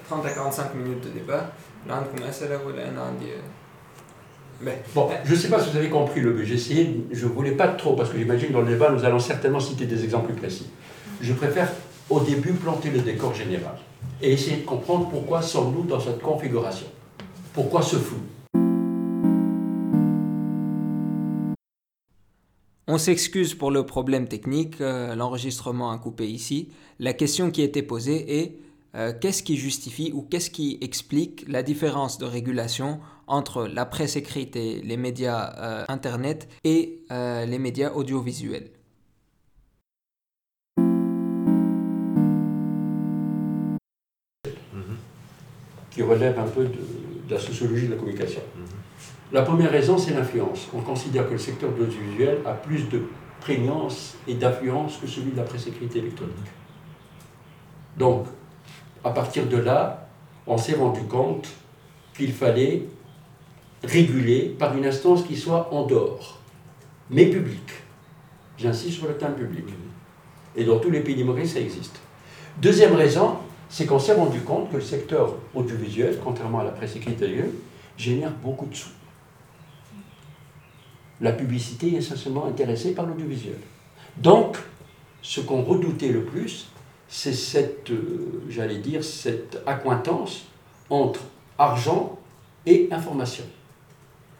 30 à 45 minutes de débat. Là, ben, Bon, je ne sais pas si vous avez compris le but. J'ai essayé, je ne voulais pas trop, parce que j'imagine dans le débat, nous allons certainement citer des exemples plus précis. Je préfère au début planter le décor général et essayer de comprendre pourquoi sommes-nous dans cette configuration. Pourquoi ce flou? On s'excuse pour le problème technique, euh, l'enregistrement a coupé ici. La question qui était posée est euh, qu'est-ce qui justifie ou qu'est-ce qui explique la différence de régulation entre la presse écrite et les médias euh, Internet et les médias audiovisuels? Relève un peu de, la sociologie de la communication. La première raison, c'est l'influence. On considère que le secteur de l'audiovisuel a plus de prégnance et d'influence que celui de la presse écrite électronique. Donc, à partir de là, on s'est rendu compte qu'il fallait réguler par une instance qui soit en dehors, mais publique. J'insiste sur le terme public. Et dans tous les pays démocratiques, ça existe. Deuxième raison, c'est qu'on s'est rendu compte que le secteur audiovisuel, contrairement à la presse écrite génère beaucoup de sous la publicité est essentiellement intéressée par l'audiovisuel. Donc, ce qu'on redoutait le plus, c'est cette, euh, j'allais dire, cette accointance entre argent et information.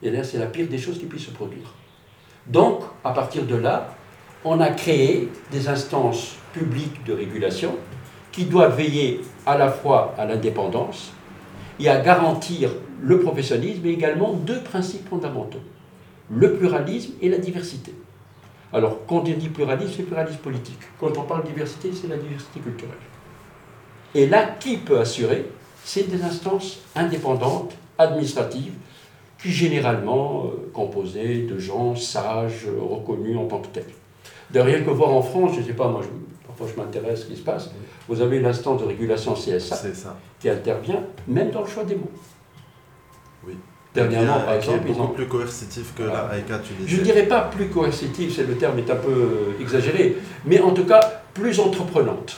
Et là, c'est la pire des choses qui puissent se produire. Donc, à partir de là, on a créé des instances publiques de régulation qui doivent veiller à la fois à l'indépendance et à garantir le professionnalisme, mais également deux principes fondamentaux le pluralisme et la diversité. Alors, quand on dit pluralisme, c'est pluralisme politique. Quand on parle diversité, c'est la diversité culturelle. Et là, qui peut assurer? C'est des instances indépendantes, administratives, qui généralement euh, composées de gens sages, reconnus en tant que tels. De rien que voir en France, je ne sais pas, moi, parfois je m'intéresse à ce qui se passe, vous avez l'instance de régulation CSA qui intervient même dans le choix des mots. Oui. Dernièrement, par exemple. Beaucoup plus coercitif que la Je ne dirais pas plus coercitif, c'est le terme est un peu euh, exagéré, mais en tout cas plus entreprenante.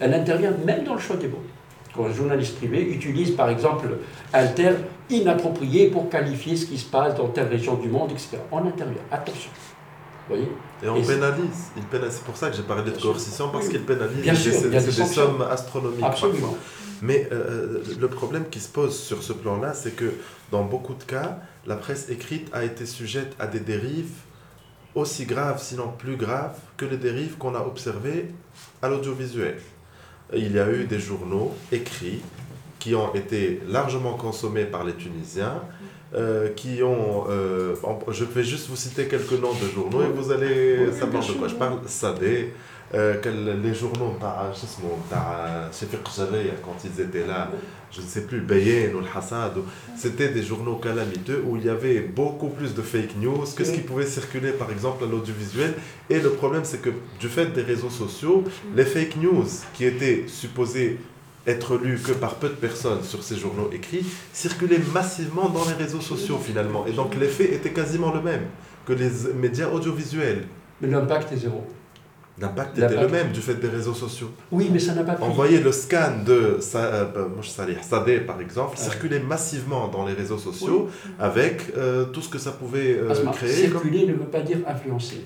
Elle intervient même dans le choix des mots. Quand un journaliste privé utilise par exemple un terme inapproprié pour qualifier ce qui se passe dans telle région du monde, etc. On intervient. Attention. Vous voyez et on pénalise. C'est pour ça que j'ai parlé de coercition, parce qu'il pénalise. Bien sûr, c'est des, des, sommes astronomiques. Absolument. Mais euh, le problème qui se pose sur ce plan-là, c'est que dans beaucoup de cas, la presse écrite a été sujette à des dérives aussi graves, sinon plus graves, que les dérives qu'on a observées à l'audiovisuel. Il y a eu des journaux écrits qui ont été largement consommés par les Tunisiens, euh, qui ont... Euh, je vais juste vous citer quelques noms de journaux et vous allez savoir de quoi je parle. Sadé, euh, les journaux quand ils étaient là, je ne sais plus, Bayen ou Hassad, c'était des journaux calamiteux où il y avait beaucoup plus de fake news que ce qui pouvait circuler par exemple à l'audiovisuel. Et le problème, c'est que du fait des réseaux sociaux, les fake news qui étaient supposées être lues que par peu de personnes sur ces journaux écrits circulaient massivement dans les réseaux sociaux finalement. Et donc l'effet était quasiment le même que les médias audiovisuels. Mais l'impact est zéro. L'impact était le même du fait des réseaux sociaux. Oui, mais ça n'a pas pris. Envoyer le scan de euh, bah, Sadeh, par exemple, circuler massivement dans les réseaux sociaux avec euh, tout ce que ça pouvait euh, créer. Circuler ne veut pas dire influencer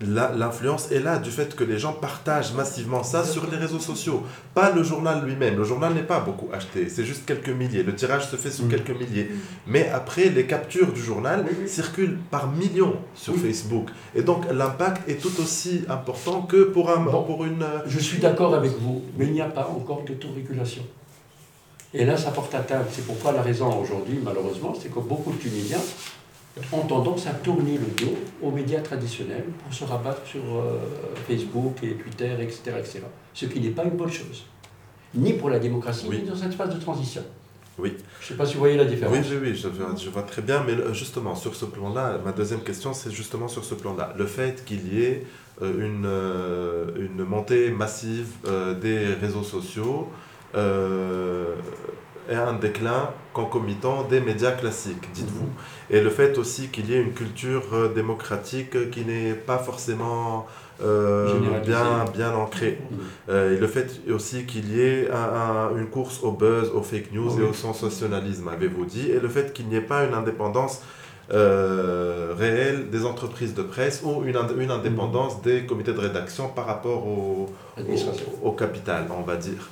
l'influence est là du fait que les gens partagent massivement ça sur les réseaux sociaux. Pas le journal lui-même. Le journal n'est pas beaucoup acheté. C'est juste quelques milliers. Le tirage se fait sur mm. quelques milliers. Mais après, les captures du journal circulent par millions sur Facebook. Et donc, l'impact est tout aussi important que pour, un, pour une... Euh, Je suis d'accord avec vous, mais il n'y a pas encore d'autorégulation. Et là, ça porte atteinte. C'est pourquoi la raison aujourd'hui, malheureusement, c'est que beaucoup de Tunisiens ont tendance à tourner le dos aux médias traditionnels pour se rabattre sur euh, Facebook et Twitter, etc., etc. Ce qui n'est pas une bonne chose, ni pour la démocratie, ni dans cette phase de transition. Oui. Je ne sais pas si vous voyez la différence. Oui, oui, oui je, je, vois très bien, mais justement, sur ce plan-là, ma deuxième question, c'est justement sur ce plan-là. Le fait qu'il y ait euh, une, euh, une montée massive des réseaux sociaux, et un déclin concomitant des médias classiques, dites-vous. Et le fait aussi qu'il y ait une culture euh, démocratique qui n'est pas forcément euh, bien, bien ancrée. Mm. Euh, et le fait aussi qu'il y ait une course au buzz, aux fake news et au sensationnalisme, avez-vous dit. Et le fait qu'il n'y ait pas une indépendance réelle des entreprises de presse ou une, une indépendance mm. des comités de rédaction par rapport au, au capital, on va dire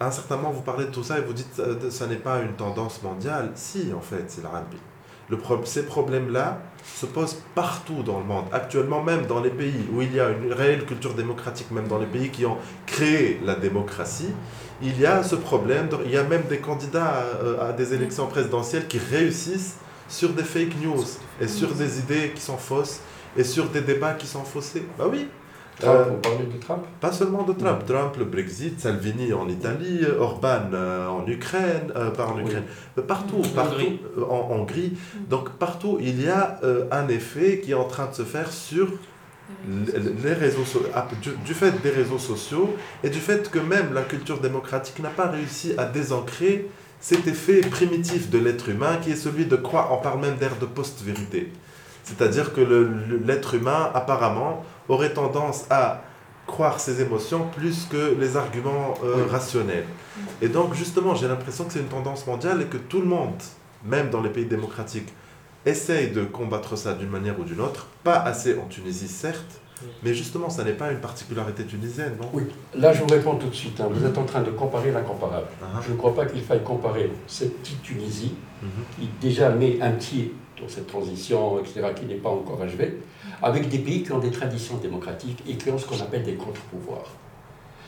à un certain moment, vous parlez de tout ça et vous dites que euh, ça n'est pas une tendance mondiale. Si, en fait, c'est l'Arabie. Le ces problèmes-là se posent partout dans le monde. Actuellement, même dans les pays où il y a une réelle culture démocratique, même dans les pays qui ont créé la démocratie, il y a ce problème. il y a même des candidats à, à des élections présidentielles qui réussissent sur des fake news et sur des idées qui sont fausses et sur des débats qui sont faussés. Bah oui, Trump, euh, vous parlez de Trump Pas seulement de Trump. Trump, le Brexit, Salvini en Italie, Orban euh, en Ukraine, euh, pas en Ukraine, partout, partout, en Hongrie. Donc partout, il y a un effet qui est en train de se faire sur les réseaux ah, du, du, fait des réseaux sociaux et du fait que même la culture démocratique n'a pas réussi à désancrer cet effet primitif de l'être humain qui est celui de croire, on parle même d'ère de post-vérité. C'est-à-dire que l'être humain, apparemment, aurait tendance à croire ses émotions plus que les arguments euh, rationnels. Et donc, justement, j'ai l'impression que c'est une tendance mondiale et que tout le monde, même dans les pays démocratiques, essaye de combattre ça d'une manière ou d'une autre. Pas assez en Tunisie, certes, mais justement, ça n'est pas une particularité tunisienne, non? Oui, là je vous réponds tout de suite. Hein. Vous êtes en train de comparer l'incomparable. Uh-huh. Je ne crois pas qu'il faille comparer cette petite Tunisie, uh-huh. qui déjà met un pied dans cette transition, etc., qui n'est pas encore achevée, avec des pays qui ont des traditions démocratiques et qui ont ce qu'on appelle des contre-pouvoirs.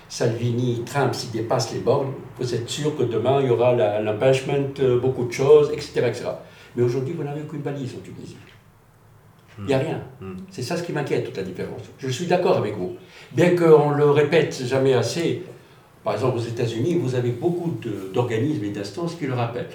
Salvini, Trump, s'ils dépassent les bornes, vous êtes sûr que demain il y aura l'impeachment, euh, beaucoup de choses, etc. etc. Mais aujourd'hui, vous n'avez aucune balise en Tunisie. Il n'y a rien. Hmm. C'est ça ce qui m'inquiète, toute la différence. Je suis d'accord avec vous. Bien qu'on le répète jamais assez, par exemple aux États-Unis, vous avez beaucoup d'organismes et d'instances qui le rappellent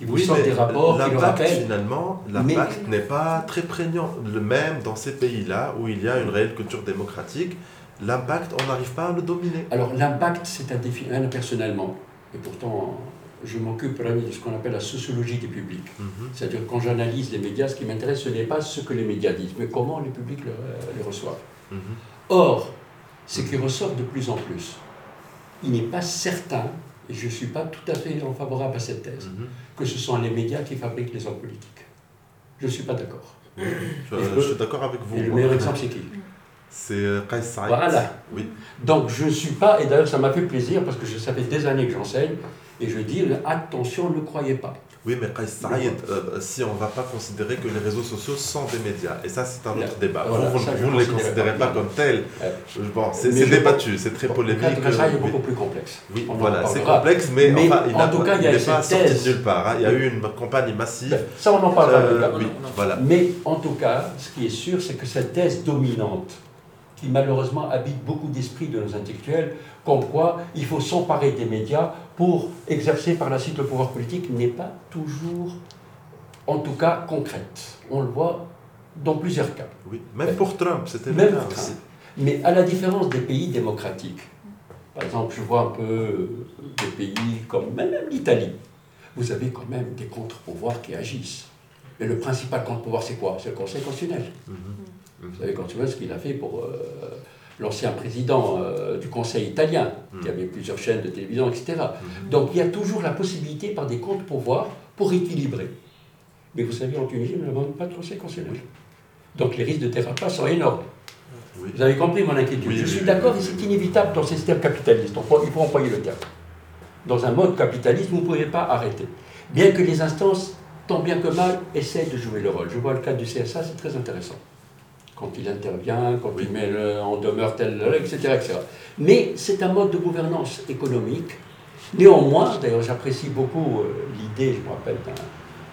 vous oui, des rapports l'impact, finalement, l'impact n'est pas très prégnant. Le même dans ces pays-là où il y a une réelle culture démocratique, l'impact, on n'arrive pas à le dominer. Alors l'impact, c'est à définir personnellement. Et pourtant, je m'occupe de ce qu'on appelle la sociologie des publics. Mhm. C'est-à-dire quand j'analyse les médias, ce qui m'intéresse, ce n'est pas ce que les médias disent, mais comment les publics les reçoivent. Mhm. Or, ce qui ressort de plus en plus, il n'est pas certain et je ne suis pas tout à fait favorable à cette thèse, mhm. que ce sont les médias qui fabriquent les hommes politiques. Je ne suis pas d'accord. je, suis d'accord avec vous. Et le meilleur exemple, c'est qui? C'est euh, Kais Voilà. Oui. Donc je ne suis pas, et d'ailleurs ça m'a fait plaisir parce que ça fait des années que j'enseigne, et je dis attention, ne croyez pas. Oui, mais Saïd, euh, si on ne va pas considérer que les réseaux sociaux sont des médias, et ça c'est un autre débat. vous, ne les considérez pas comme tels. Bon, c'est débattu, c'est très polémique. Le cas est beaucoup plus complexe. Oui, voilà, c'est complexe, mais, enfin, il n'est pas sorti nulle part. Hein. Il y a eu une campagne massive. Ça, on en parlera euh, oui, voilà. Mais en tout cas, ce qui est sûr, c'est que cette thèse dominante, qui malheureusement habite beaucoup d'esprits de nos intellectuels, comme quoi il faut s'emparer des médias pour exercer par la suite le pouvoir politique n'est pas toujours, en tout cas, concrète. On le voit dans plusieurs cas. Oui, même pour Trump, c'était même pour Trump. Mais à la différence des pays démocratiques, par exemple, je vois un peu des pays comme même l'Italie, vous avez quand même des contre-pouvoirs qui agissent. Et le principal contre-pouvoir, c'est quoi? C'est le Conseil constitutionnel. Mm-hmm. Vous savez, quand tu vois ce qu'il a fait pour euh, l'ancien président euh, du Conseil italien, qui hmm. avait plusieurs chaînes de télévision, etc. Hmm. Donc il y a toujours la possibilité par des comptes pouvoirs pour équilibrer. Mais vous savez, en Tunisie, nous n'avons pas de Conseil constitutionnel. Donc les risques de dérapage sont énormes. Vous avez compris mon inquiétude. Je suis d'accord, et c'est inévitable dans ce système capitaliste. il faut employer le terme. Dans un mode capitaliste, vous ne pouvez pas arrêter. Bien que les instances, tant bien que mal, essaient de jouer le rôle. Je vois le cas du CSA, c'est très intéressant quand il intervient, quand il met en demeure tel, etc. etc. Mais c'est un mode de gouvernance économique. Néanmoins, d'ailleurs j'apprécie beaucoup euh, l'idée, je me rappelle d'un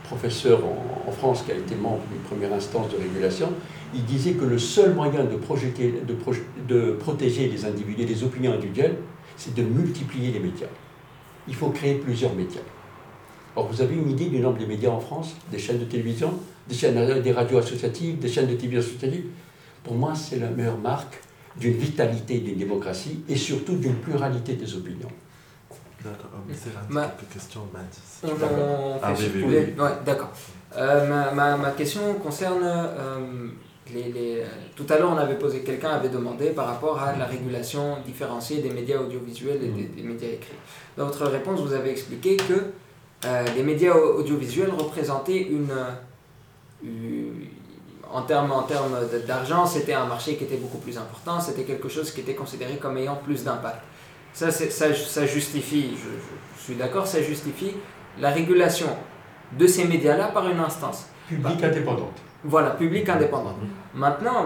professeur en, France qui a été membre d'une première instance de régulation, il disait que le seul moyen de, de, de protéger les individus, les opinions individuelles, c'est de multiplier les médias. Il faut créer plusieurs médias. Or, vous avez une idée du nombre des médias en France, des chaînes de télévision? Des chaînes, des radios associatives, des chaînes de télévision associatives. Pour moi, c'est la meilleure marque d'une vitalité d'une démocratie et surtout d'une pluralité des opinions. D'accord. Oh, c'est ma... quelques questions, On ah, oui, oui, Ouais, d'accord. Euh, ma, ma, ma, question concerne euh, les, les, Tout à l'heure, on avait posé, quelqu'un avait demandé par rapport à la régulation différenciée des médias audiovisuels et des, mm. des médias écrits. Dans votre réponse, vous avez expliqué que euh, les médias audiovisuels représentaient une euh, en termes en termes d'argent, c'était un marché qui était beaucoup plus important, c'était quelque chose qui était considéré comme ayant plus d'impact. Ça, ça, ça, justifie, je, suis d'accord, ça justifie la régulation de ces médias-là par une instance. Publique indépendante. Voilà, publique indépendante. Maintenant,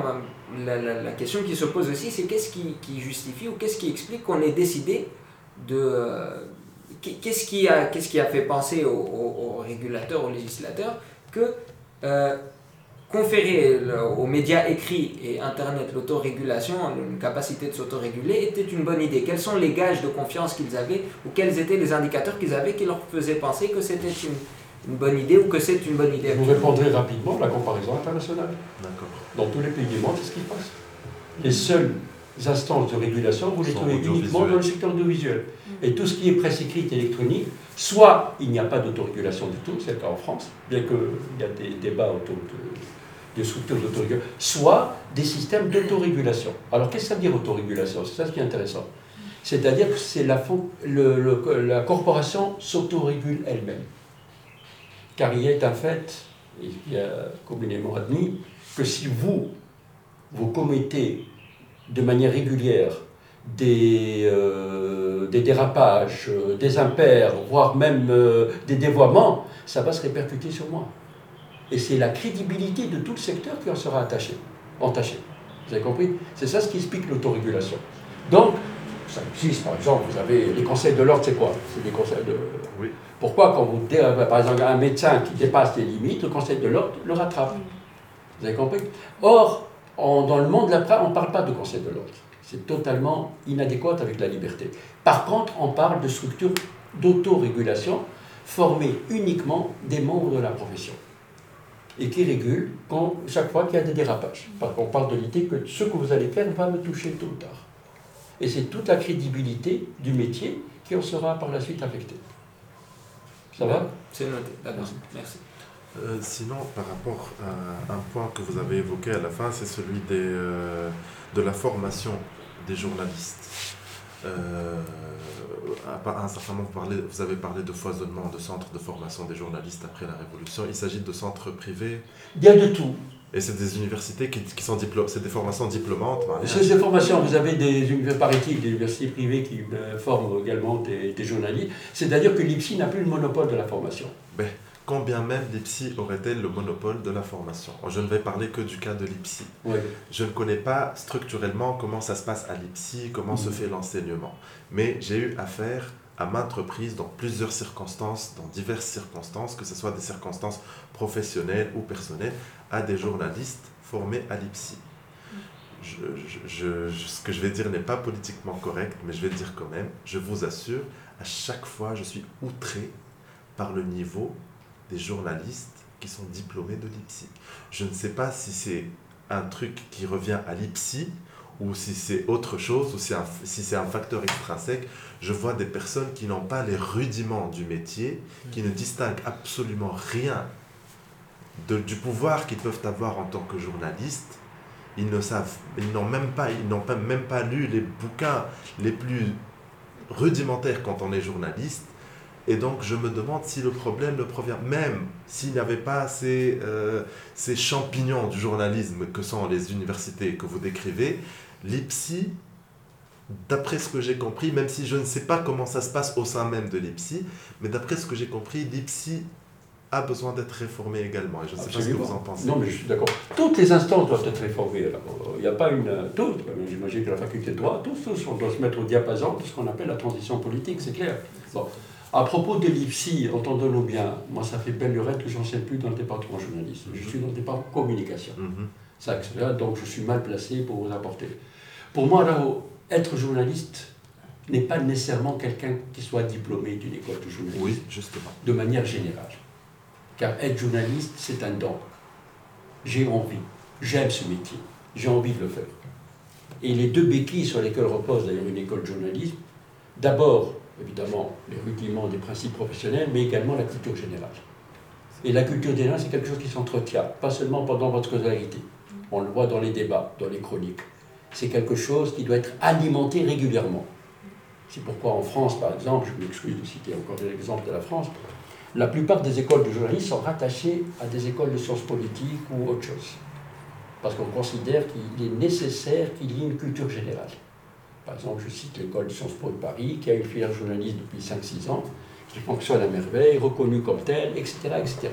la, la, question qui se pose aussi, c'est qu'est-ce qui, qui, justifie ou qu'est-ce qui explique qu'on ait décidé de... Euh, qu'est-ce qui, a, qu'est-ce qui a fait penser aux régulateurs, aux législateurs, que euh, conférer aux médias écrits et Internet l'autorégulation, une capacité de s'autoréguler, était une bonne idée. Quels sont les gages de confiance qu'ils avaient ou quels étaient les indicateurs qu'ils avaient qui leur faisaient penser que c'était une, une, bonne idée ou que c'est une bonne idée? Vous répondrez rapidement la comparaison internationale. Dans tous les pays du monde, c'est ce qui se passe. Les seules instances de régulation, vous les trouvez uniquement dans le secteur audiovisuel. Et tout ce qui est presse écrite électronique, soit il n'y a pas d'autorégulation du tout, c'est le cas en France, bien qu'il y a des débats autour de, structures d'autorégulation, soit des systèmes d'autorégulation. Alors qu'est-ce que ça veut dire autorégulation? C'est ça ce qui est intéressant. C'est-à-dire que c'est la, corporation s'autorégule elle-même. Car il est un fait, il a communément admis, que si vous, vous commettez de manière régulière des, euh, des dérapages, euh, des impairs, voire même euh, des dévoiements, ça va se répercuter sur moi. Et c'est la crédibilité de tout le secteur qui en sera attaché, entaché. Vous avez compris? C'est ça ce qui explique l'autorégulation. Donc, ça existe, par exemple, vous avez les conseils de l'ordre, c'est quoi? C'est des conseils de... Oui. Pourquoi quand vous, par exemple, un médecin qui dépasse les limites, le conseil de l'ordre le rattrape? Vous avez compris? Or, dans le monde de l'après, on ne parle pas de conseil de l'ordre. C'est totalement inadéquat avec la liberté. Par contre, on parle de structures d'autorégulation formées uniquement des membres de la profession et qui régulent quand, chaque fois qu'il y a des dérapages. Parce qu'on parle de l'idée que ce que vous allez faire va me toucher tôt ou tard. Et c'est toute la crédibilité du métier qui en sera par la suite affectée. Ça va? C'est noté, d'accord. Merci. Euh, sinon, par rapport à un point que vous avez évoqué à la fin, c'est celui des, euh, de la formation des journalistes. Euh, à un certain moment, vous, parlez, vous avez parlé de foisonnement de centres de formation des journalistes après la Révolution. Il s'agit de centres privés Il y a de tout. Et c'est des universités qui, qui sont diplômes, c'est des formations diplômantes. C'est des formations. Vous avez des universités, des universités privées qui euh, forment également des, journalistes. C'est-à-dire que l'IPSI n'a plus le monopole de la formation. Ben, Combien même l'IPSI aurait-elle le monopole de la formation Je ne vais parler que du cas de l'IPSI. Je ne connais pas structurellement comment ça se passe à l'IPSI, comment se mm. fait l'enseignement. Mais j'ai eu affaire à maintes reprises, dans plusieurs circonstances, dans diverses circonstances, que ce soit des circonstances professionnelles ou personnelles, à des journalistes formés à l'IPSI. ce que je vais dire n'est pas politiquement correct, mais je vais le dire quand même. Je vous assure, à chaque fois, je suis outré par le niveau des journalistes qui sont diplômés de l'IPSI. Je ne sais pas si c'est un truc qui revient à l'IPSI ou si c'est autre chose, ou si, c'est un facteur extrinsèque. Je vois des personnes qui n'ont pas les rudiments du métier, qui ne distinguent absolument rien de, du pouvoir qu'ils peuvent avoir en tant que journalistes. Ils ne savent, ils n'ont même pas, ils n'ont même pas lu les bouquins les plus rudimentaires quand on est journaliste. Et donc, je me demande si le problème ne provient, même s'il n'y avait pas ces, euh, ces champignons du journalisme que sont les universités que vous décrivez, l'IPSI, d'après ce que j'ai compris, même si je ne sais pas comment ça se passe au sein même de l'IPSI, mais d'après ce que j'ai compris, l'IPSI a besoin d'être réformé également. Et je ne sais pas ce que vous en pensez. Non, mais je suis d'accord. Toutes les instances doivent être réformées. Il n'y a pas une. Toutes, j'imagine que la faculté de droit, tous, tous, on doit se mettre au diapason de ce qu'on appelle la transition politique, c'est clair. Bon. À propos de l'IPSI, entendons-nous bien, moi ça fait belle lurette que j'enseigne plus dans le département journalisme, je suis dans le département communication. Mhm. Ça, donc je suis mal placé pour vous apporter. Pour moi, là, être journaliste n'est pas nécessairement quelqu'un qui soit diplômé d'une école de journalisme. Oui, justement. De manière générale. Car être journaliste, c'est un don. J'ai envie, j'aime ce métier, j'ai envie de le faire. Et les deux béquilles sur lesquelles repose d'ailleurs une école de journalisme, d'abord évidemment les rudiments des principes professionnels, mais également la culture générale. Et la culture générale, c'est quelque chose qui s'entretient, pas seulement pendant votre scolarité. On le voit dans les débats, dans les chroniques. C'est quelque chose qui doit être alimenté régulièrement. C'est pourquoi en France, par exemple, je m'excuse de citer encore des exemples de la France, la plupart des écoles de journalisme sont rattachées à des écoles de sciences politiques ou autre chose. Parce qu'on considère qu'il est nécessaire qu'il y ait une culture générale. Par exemple, je cite l'école de Sciences Po de Paris, qui a une filière journaliste depuis 5-6 ans, qui fonctionne à merveille, reconnue comme telle, etc. etc.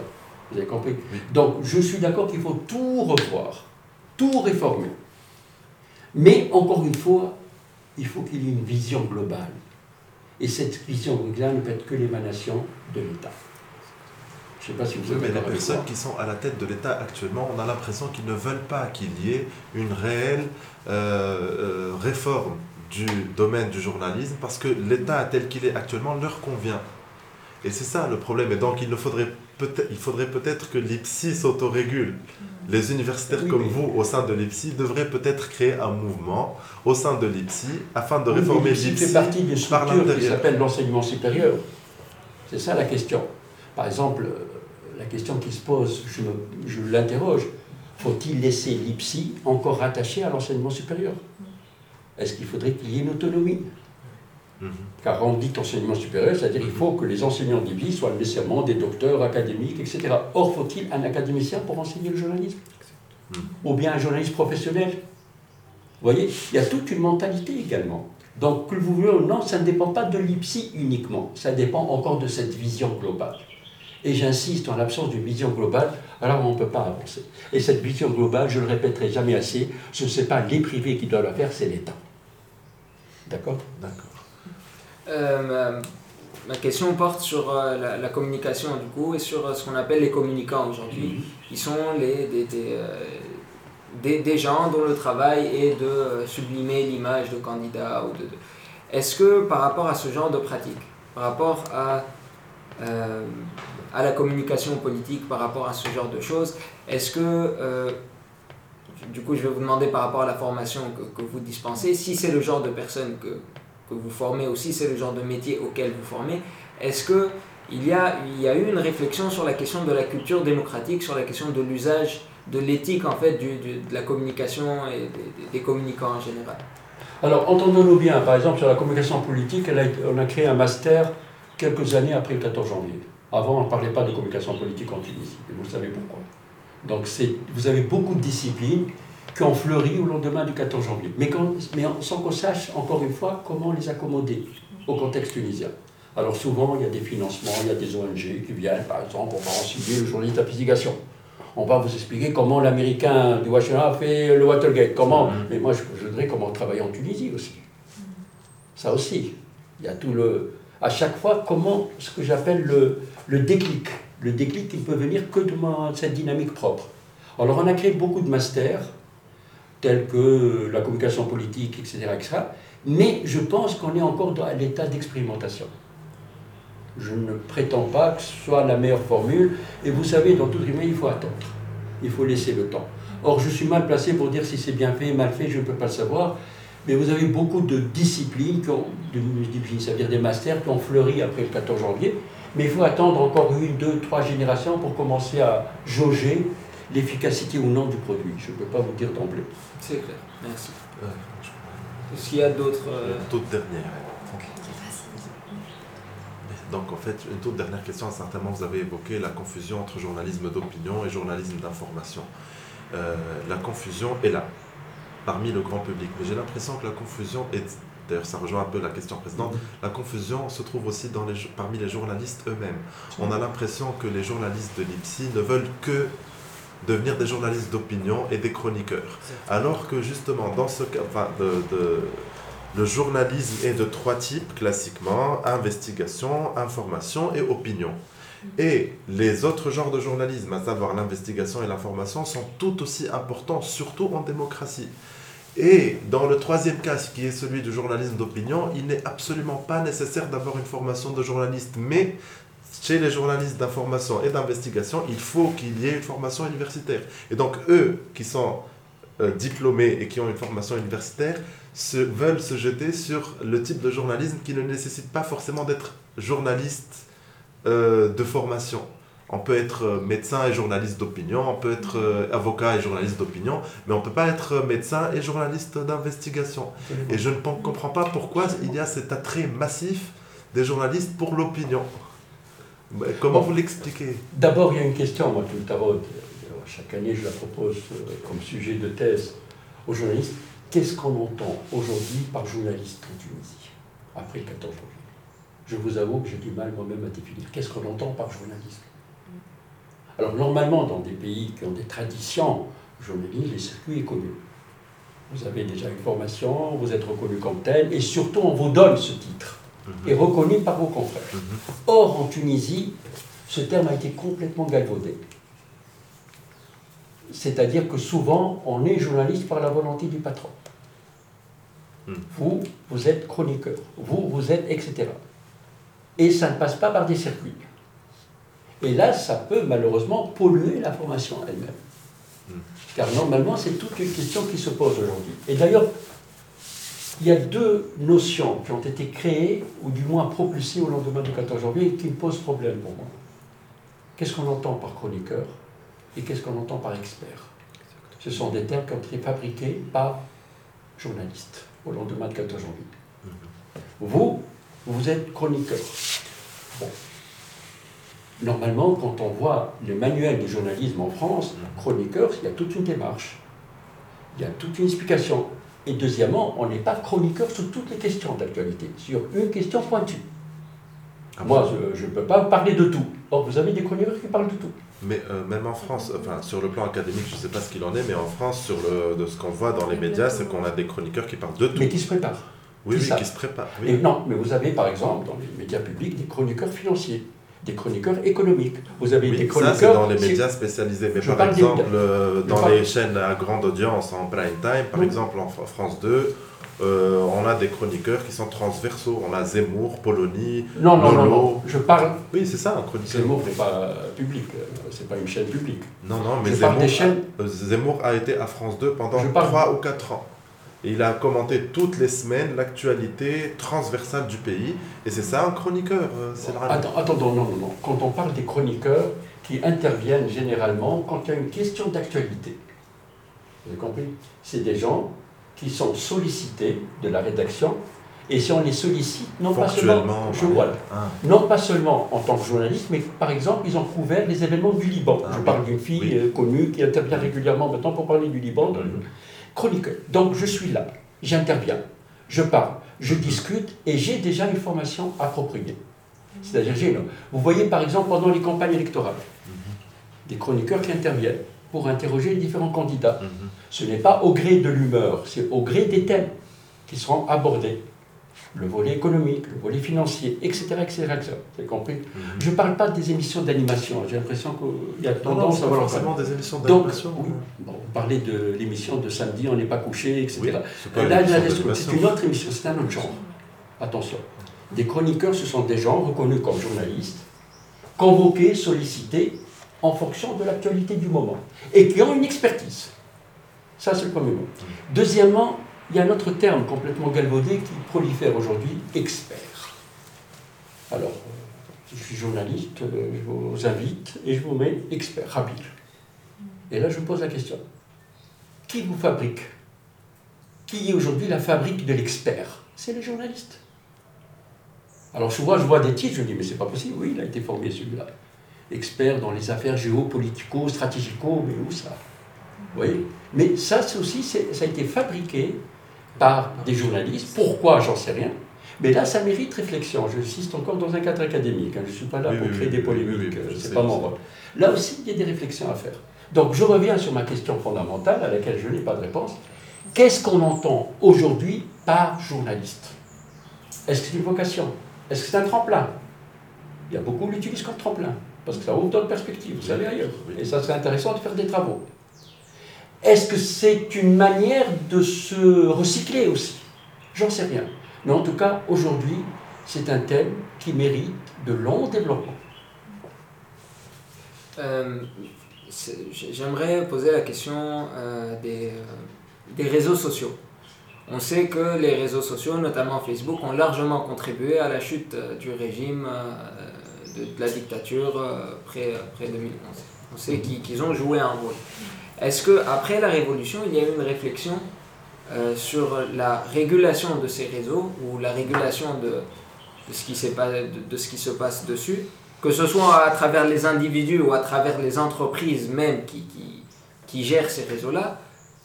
Vous avez compris? Donc, je suis d'accord qu'il faut tout revoir, tout réformer. Mais, encore une fois, il faut qu'il y ait une vision globale. Et cette vision globale ne peut être que l'émanation de l'État. Je ne sais pas si vous avez Mais les personnes qui sont à la tête de l'État actuellement, on a l'impression qu'ils ne veulent pas qu'il y ait une réelle euh, euh, réforme du domaine du journalisme parce que l'État tel qu'il est actuellement leur convient. Et c'est ça le problème. Et donc il, faudrait peut-être, il faudrait peut-être que l'IPSI s'autorégule. Les universitaires comme vous au sein de l'IPSI devraient peut-être créer un mouvement au sein de l'IPSI afin de réformer l'IPSI. fait partie d'une structure qui s'appelle l'enseignement supérieur. C'est ça la question. Par exemple, la question qui se pose, je, je l'interroge, faut-il laisser l'IPSI encore rattaché à l'enseignement supérieur? Est-ce qu'il faudrait qu'il y ait une autonomie? Mhm. Car on dit enseignement supérieur, c'est-à-dire qu'il faut que les enseignants d'IBI soient nécessairement des docteurs académiques, etc. Or, faut-il un académicien pour enseigner le journalisme? Ou bien un journaliste professionnel? Vous voyez, il y a toute une mentalité également. Donc, que vous voulez ou non, ça ne dépend pas de l'IPSI uniquement, ça dépend encore de cette vision globale. Et j'insiste, en l'absence d'une vision globale, alors on ne peut pas avancer. Et cette vision globale, je ne le répéterai jamais assez, ce n'est pas les privés qui doivent la faire, c'est l'État. D'accord D'accord. Euh, ma, question porte sur euh, la, communication du coup et sur euh, ce qu'on appelle les communicants aujourd'hui. Mhm. Ils sont les, des, des, gens dont le travail est de sublimer l'image de candidats. Ou de, Est-ce que par rapport à ce genre de pratique, par rapport à, à la communication politique, par rapport à ce genre de choses, est-ce que du coup, je vais vous demander par rapport à la formation que, vous dispensez, si c'est le genre de personnes que, que vous formez ou si c'est le genre de métier auquel vous formez, est-ce qu'il y a, il y a eu une réflexion sur la question de la culture démocratique, sur la question de l'usage, de l'éthique en fait, du, de la communication et des, communicants en général? Alors, entendons-nous bien, par exemple, sur la communication politique, on a créé un master quelques années après le 14 janvier. Avant, on ne parlait pas de communication politique en Tunisie, et vous savez pourquoi. Donc, vous avez beaucoup de disciplines qui ont fleuri au lendemain du 14 janvier, mais, mais sans qu'on sache, encore une fois, comment les accommoder au contexte tunisien. Alors souvent, il y a des financements, il y a des ONG qui viennent, par exemple, on va renseigner le journaliste d'investigation. On va vous expliquer comment l'Américain du Washington a fait le Watergate. Comment. Mais moi, je, je voudrais comment travailler en Tunisie aussi. Ça aussi. Il y a tout le. À chaque fois, comment ce que j'appelle le, le déclic. Le déclic qui peut venir que de cette dynamique propre. Alors, on a créé beaucoup de masters, tels que la communication politique, etc. etc. mais je pense qu'on est encore dans l'état d'expérimentation. Je ne prétends pas que ce soit la meilleure formule. Et vous savez, dans toute rime, il faut attendre. Il faut laisser le temps. Or, je suis mal placé pour dire si c'est bien fait, mal fait, je ne peux pas le savoir. Mais vous avez beaucoup de disciplines, qui ont, de, ça veut dire des masters, qui ont fleuri après le 14 janvier. Mais il faut attendre encore une, deux, trois générations pour commencer à jauger l'efficacité ou non du produit. Je ne peux pas vous dire d'emblée. C'est clair, merci. Est-ce qu'il y a d'autres... Euh... Toute dernière. Donc en fait, une toute dernière question, certainement vous avez évoqué la confusion entre journalisme d'opinion et journalisme d'information. Euh, la confusion est là, parmi le grand public. Mais j'ai l'impression que la confusion est, d'ailleurs ça rejoint un peu la question précédente, mm-hmm. la confusion se trouve aussi dans les, parmi les journalistes eux-mêmes. On a l'impression que les journalistes de l'IPSI ne veulent que devenir des journalistes d'opinion et des chroniqueurs. Alors que justement, dans ce cas, enfin, de le journalisme est de trois types classiquement, investigation, information et opinion. Et les autres genres de journalisme, à savoir l'investigation et l'information, sont tout aussi importants, surtout en démocratie. Et dans le troisième cas, qui est celui du journalisme d'opinion, il n'est absolument pas nécessaire d'avoir une formation de journaliste, mais chez les journalistes d'information et d'investigation, il faut qu'il y ait une formation universitaire. Et donc eux qui sont euh, diplômés et qui ont une formation universitaire se, veulent se jeter sur le type de journalisme qui ne nécessite pas forcément d'être journaliste euh, de formation. On peut être euh, médecin et journaliste d'opinion, on peut être euh, avocat et journaliste d'opinion, mais on ne peut pas être médecin et journaliste d'investigation. Et je ne comprends pas pourquoi il y a cet attrait massif des journalistes pour l'opinion. Comment vous l'expliquez? D'abord, il y a une question, moi, tout à chaque année, je la propose comme sujet de thèse aux journalistes Qu'est-ce qu'on entend aujourd'hui par journaliste en Tunisie, après le 14 janvier Je vous avoue que j'ai du mal moi-même à définir. Qu'est-ce qu'on entend par journaliste? Alors normalement, dans des pays qui ont des traditions journalistes, les circuits est connu. Vous avez déjà une formation, vous êtes reconnu comme tel, et surtout on vous donne ce titre, mhm. et reconnu par vos confrères. Mhm. Or, en Tunisie, ce terme a été complètement galvaudé. C'est-à-dire que souvent, on est journaliste par la volonté du patron. Hmm. Vous, vous êtes chroniqueur. Vous, vous êtes etc. Et ça ne passe pas par des circuits. Et là, ça peut malheureusement polluer la formation elle-même. Hmm. Car normalement, c'est toute une question qui se pose aujourd'hui. Et d'ailleurs, il y a deux notions qui ont été créées, ou du moins propulsées au lendemain du 14 janvier, qui me posent problème pour moi. Qu'est-ce qu'on entend par chroniqueur et qu'est-ce qu'on entend par expert? Ce sont des termes qui ont été fabriqués par journalistes au lendemain de 14 janvier. Vous, vous êtes chroniqueur. Normalement, quand on voit les manuels de journalisme en France, chroniqueur, il y a toute une démarche. Il y a toute une explication. Et deuxièmement, on n'est pas chroniqueur sur toutes les questions d'actualité, sur une question pointue. Ah Moi, je ne peux pas parler de tout. Or, vous avez des chroniqueurs qui parlent de tout. Mais euh, même en France, enfin sur le plan académique, je ne sais pas ce qu'il en est, mais en France, sur le, de ce qu'on voit dans les médias, c'est qu'on a des chroniqueurs qui parlent de tout. Mais qui se préparent. Oui, oui, qui se préparent. Et non, mais vous avez par exemple dans les médias publics des chroniqueurs financiers, des chroniqueurs économiques. Vous avez des chroniqueurs. Ça, c'est dans les médias spécialisés. Mais par exemple, euh, dans les chaînes à grande audience en prime time, par exemple en France 2, euh, on a des chroniqueurs qui sont transversaux. On a Zemmour, Polony, non, non, non, non, je parle. Oui, c'est ça, un chroniqueur. Zemmour n'est pas public, euh, c'est pas une chaîne publique. Non, non, mais Zemmour, chaînes... a, euh, Zemmour a été à France 2 pendant 3 ou 4 ans. Et il a commenté toutes les semaines l'actualité transversale du pays. Et c'est ça un chroniqueur, c'est Attends, attends, non, non, non. Quand on parle des chroniqueurs qui interviennent généralement quand il y a une question d'actualité, vous avez compris? C'est des gens qui sont sollicités de la rédaction et si on les sollicite, non pas seulement, je, ah. non pas seulement en tant que journaliste, mais par exemple, ils ont couvert les événements du Liban. Ah je parle d'une fille euh, connue qui intervient régulièrement maintenant pour parler du Liban. Donc je suis là, j'interviens, je parle, je discute et j'ai déjà une formation appropriée. C'est-à-dire, j'ai Vous voyez par exemple pendant les campagnes électorales, des chroniqueurs qui interviennent pour interroger les différents candidats. Mhm. Ce n'est pas au gré de l'humeur, c'est au gré des thèmes qui seront abordés le volet économique, le volet financier, etc. etc., etc. Vous avez compris mhm. Je ne parle pas des émissions d'animation. J'ai l'impression qu'il y a tendance à avoir forcément des émissions d'animation. Oui, bon, vous parlez de l'émission de samedi, on n'est pas couché, etc. là, c'est une autre émission, c'est un autre genre. Attention. Des chroniqueurs, ce sont des gens reconnus comme journalistes, convoqués, sollicités en fonction de l'actualité du moment, et qui ont une expertise. Ça, c'est le premier mot. Deuxièmement, il y a un autre terme complètement galvaudé qui prolifère aujourd'hui, expert. Alors, je suis journaliste, euh, je vous invite et je vous mets expert, habile. Et là, je vous pose la question. Qui vous fabrique? Qui est aujourd'hui la fabrique de l'expert? C'est les journalistes. Alors souvent, je vois des titres, je me dis, mais c'est pas possible. Oui, il a été formé celui-là. Expert dans les affaires géopolitico, stratégico, mais où ça? Vous voyez? Mais ça, aussi, ça a été fabriqué par des journalistes. Pourquoi J'en sais rien. Mais là, ça mérite réflexion. Je insiste encore dans un cadre académique. Hein. Je ne suis pas là pour créer des polémiques. c'est pas mon rôle. Là aussi, il y a des réflexions à faire. Donc, je reviens sur ma question fondamentale à laquelle je n'ai pas de réponse. Qu'est-ce qu'on entend aujourd'hui par journaliste? Est-ce que c'est une vocation? Est-ce que c'est un tremplin? Il y a beaucoup qui l'utilisent comme tremplin, parce que ça ouvre d'autres perspectives, vous savez ailleurs. Et ça serait intéressant de faire des travaux. Est-ce que c'est une manière de se recycler aussi? J'en sais rien. Mais en tout cas, aujourd'hui, c'est un thème qui mérite de long développement. Euh, j'aimerais poser la question euh, des, euh, des, réseaux sociaux. On sait que les réseaux sociaux, notamment Facebook, ont largement contribué à la chute du régime de, la dictature après, après 2011. On sait qu'ils ont joué un rôle. Est-ce qu'après la Révolution, il y a eu une réflexion euh, sur la régulation de ces réseaux ou la régulation de, de ce, qui de, de, ce qui se passe dessus, que ce soit à travers les individus ou à travers les entreprises même qui, qui, qui gèrent ces réseaux-là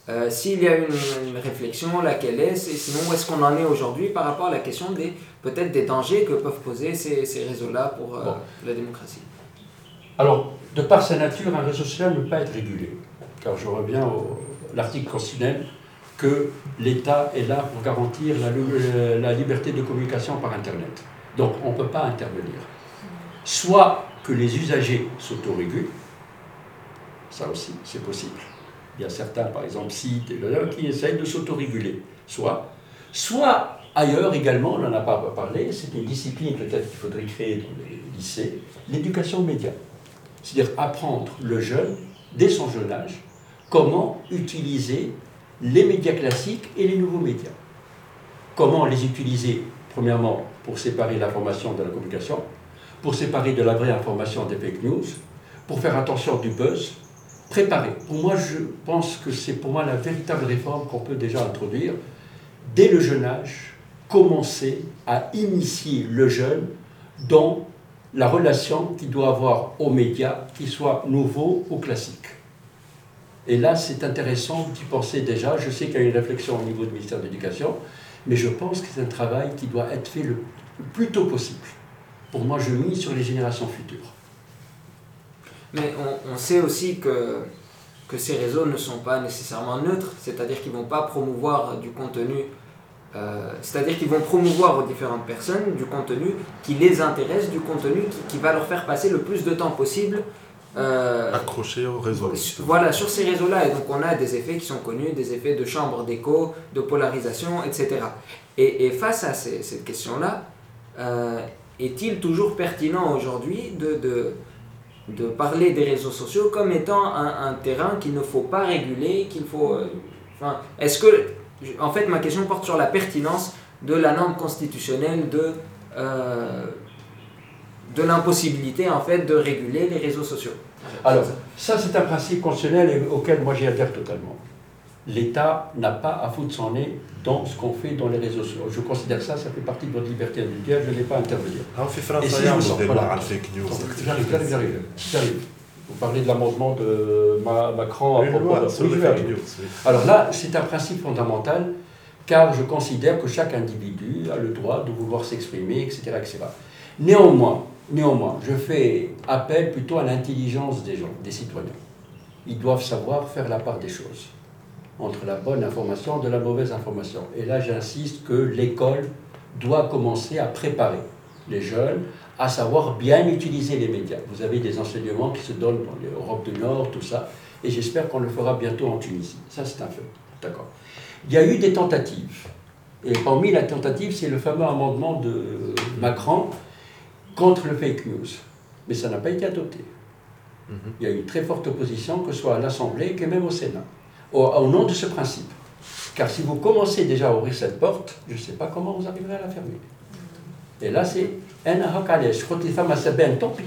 euh, S'il y a une, une, réflexion, laquelle est, et sinon où est-ce qu'on en est aujourd'hui par rapport à la question des peut-être des dangers que peuvent poser ces, ces réseaux-là pour euh, la démocratie? Alors, de par sa nature, un réseau social ne peut pas être régulé car je reviens à l'article constitutionnel, que l'État est là pour garantir la, liberté de communication par Internet. Donc on ne peut pas intervenir. Soit que les usagers s'autorégulent, ça aussi c'est possible. Il y a certains, par exemple, sites qui essayent de s'autoréguler. Soit, soit ailleurs également, on n'en a pas parlé, c'est une discipline peut-être qu'il faudrait créer dans les lycées, l'éducation média. C'est-à-dire apprendre le jeune, dès son jeune âge, comment utiliser les médias classiques et les nouveaux médias? Comment les utiliser, premièrement, pour séparer l'information de la communication, pour séparer de la vraie information des fake news, pour faire attention du buzz, préparer. Pour moi, je pense que c'est pour moi la véritable réforme qu'on peut déjà introduire. Dès le jeune âge, commencer à initier le jeune dans la relation qu'il doit avoir aux médias, qu'ils soient nouveaux ou classiques. Et là, c'est intéressant d'y penser déjà. Je sais qu'il y a une réflexion au niveau du ministère de l'Éducation, mais je pense que c'est un travail qui doit être fait le plus tôt possible. Pour moi, je mise sur les générations futures. Mais on, sait aussi que, que ces réseaux ne sont pas nécessairement neutres, c'est-à-dire qu'ils ne vont pas promouvoir du contenu, euh, c'est-à-dire qu'ils vont promouvoir aux différentes personnes du contenu qui les intéresse, du contenu qui, qui va leur faire passer le plus de temps possible euh, Accroché au réseau. Voilà, sur ces réseaux-là. Et donc on a des effets qui sont connus, des effets de chambre d'écho, de polarisation, etc. Et, face à cette question-là, euh, est-il toujours pertinent aujourd'hui de, de, de, parler des réseaux sociaux comme étant un, terrain qu'il ne faut pas réguler, qu'il faut... Euh, enfin, est-ce que... En fait, ma question porte sur la pertinence de la norme constitutionnelle de de l'impossibilité en fait de réguler les réseaux sociaux. Alors, ça c'est un principe constitutionnel auquel moi j'y adhère totalement. l'État n'a pas à foutre son nez dans ce qu'on fait dans les réseaux sociaux. Je considère ça, ça fait partie de votre liberté individuelle, je n'ai pas à intervenir. Ah, on fait France, fake news. J'arrive, j'arrive, j'arrive. Vous parlez de l'amendement de Macron à propos de... Alors là, c'est un principe fondamental, car je considère que chaque individu a le droit de vouloir s'exprimer, etc., etc. Néanmoins, néanmoins, je fais appel plutôt à l'intelligence des gens, des citoyens. Ils doivent savoir faire la part des choses entre la bonne information et la mauvaise information. Et là, j'insiste que l'école doit commencer à préparer les jeunes à savoir bien utiliser les médias. Vous avez des enseignements qui se donnent dans l'Europe du Nord, tout ça, et j'espère qu'on le fera bientôt en Tunisie. Ça, c'est un fait. D'accord. Il y a eu des tentatives. Et parmi les tentatives, c'est le fameux amendement de Macron contre le fake news. Mais ça n'a pas été adopté. Mhm. Il y a eu une très forte opposition, que ce soit à l'Assemblée que même au Sénat au, nom de ce principe. Car si vous commencez déjà à ouvrir cette porte, je ne sais pas comment vous arriverez à la fermer. Et là, c'est un tant pis.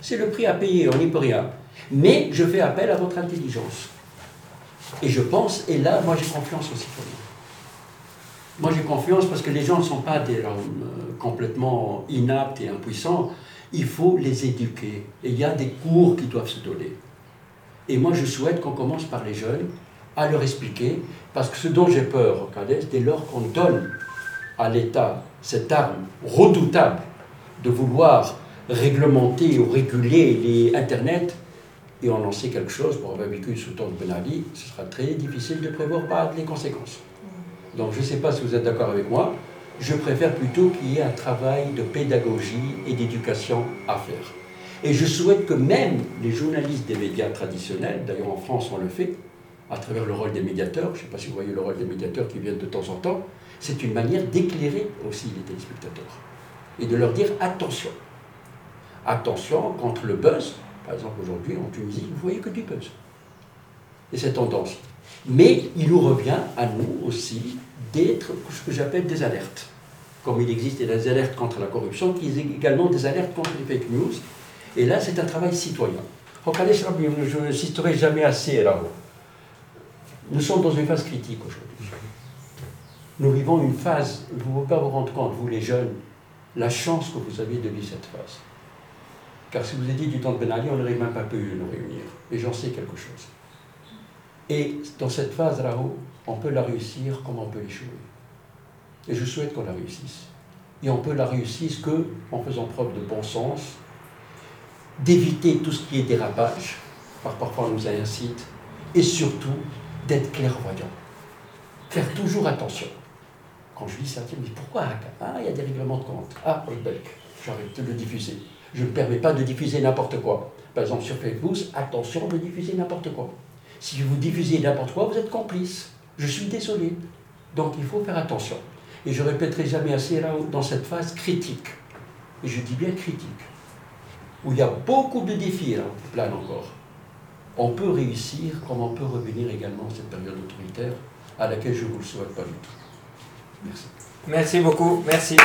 C'est le prix à payer, on n'y peut rien. Mais je fais appel à votre intelligence. Et je pense, et là, moi j'ai confiance aux citoyens. Moi j'ai confiance parce que les gens ne sont pas des, euh, complètement inaptes et impuissants. Il faut les éduquer. Et il y a des cours qui doivent se donner. Et moi je souhaite qu'on commence par les jeunes à leur expliquer, parce que ce dont j'ai peur, dès lors qu'on donne à l'État cette arme redoutable de vouloir réglementer ou réguler les Internet, et on en sait quelque chose, pour avoir vécu sous temps de Ben Ali, ce sera très difficile de prévoir les conséquences. Donc je ne sais pas si vous êtes d'accord avec moi, je préfère plutôt qu'il y ait un travail de pédagogie et d'éducation à faire. Et je souhaite que même les journalistes des médias traditionnels, d'ailleurs en France on le fait, à travers le rôle des médiateurs, je ne sais pas si vous voyez le rôle des médiateurs qui viennent de temps en temps, c'est une manière d'éclairer aussi les téléspectateurs et de leur dire attention. Attention contre le buzz. Par exemple, aujourd'hui en Tunisie, vous voyez que du buzz. Et cette tendance. Mais il nous revient à nous aussi d'être ce que j'appelle des alertes. Comme il existe des alertes contre la corruption, qui sont également des alertes contre les fake news. Et là, c'est un travail citoyen. Je n'insisterai jamais assez là-haut. Nous sommes dans une phase critique aujourd'hui. Nous vivons une phase, vous ne pouvez pas vous rendre compte, vous les jeunes, la chance que vous avez de vivre cette phase. Car si vous étiez du temps de Ben Ali, on n'aurait même pas pu nous réunir. Et j'en sais quelque chose. Et dans cette phase là-haut, on peut la réussir comme on peut l'échouer. Et je souhaite qu'on la réussisse. Et on peut la réussir que en faisant preuve de bon sens, d'éviter tout ce qui est dérapage, par parfois on nous incite, et surtout d'être clairvoyant. Faire toujours attention. Quand je dis ça, je me pourquoi Ah, il y a des règlements de compte? Ah, j'arrête de le diffuser. Je ne permets pas de diffuser n'importe quoi. Par exemple, sur Facebook, attention de diffuser n'importe quoi. Si vous diffusez n'importe quoi, vous êtes complice. Je suis désolé. Donc il faut faire attention. Et je répéterai jamais assez là dans cette phase critique. Et je dis bien critique. Où il y a beaucoup de défis là, qui encore on peut réussir comme on peut revenir également à cette période autoritaire à laquelle je ne vous le souhaite pas du tout. Merci. Merci beaucoup. Merci.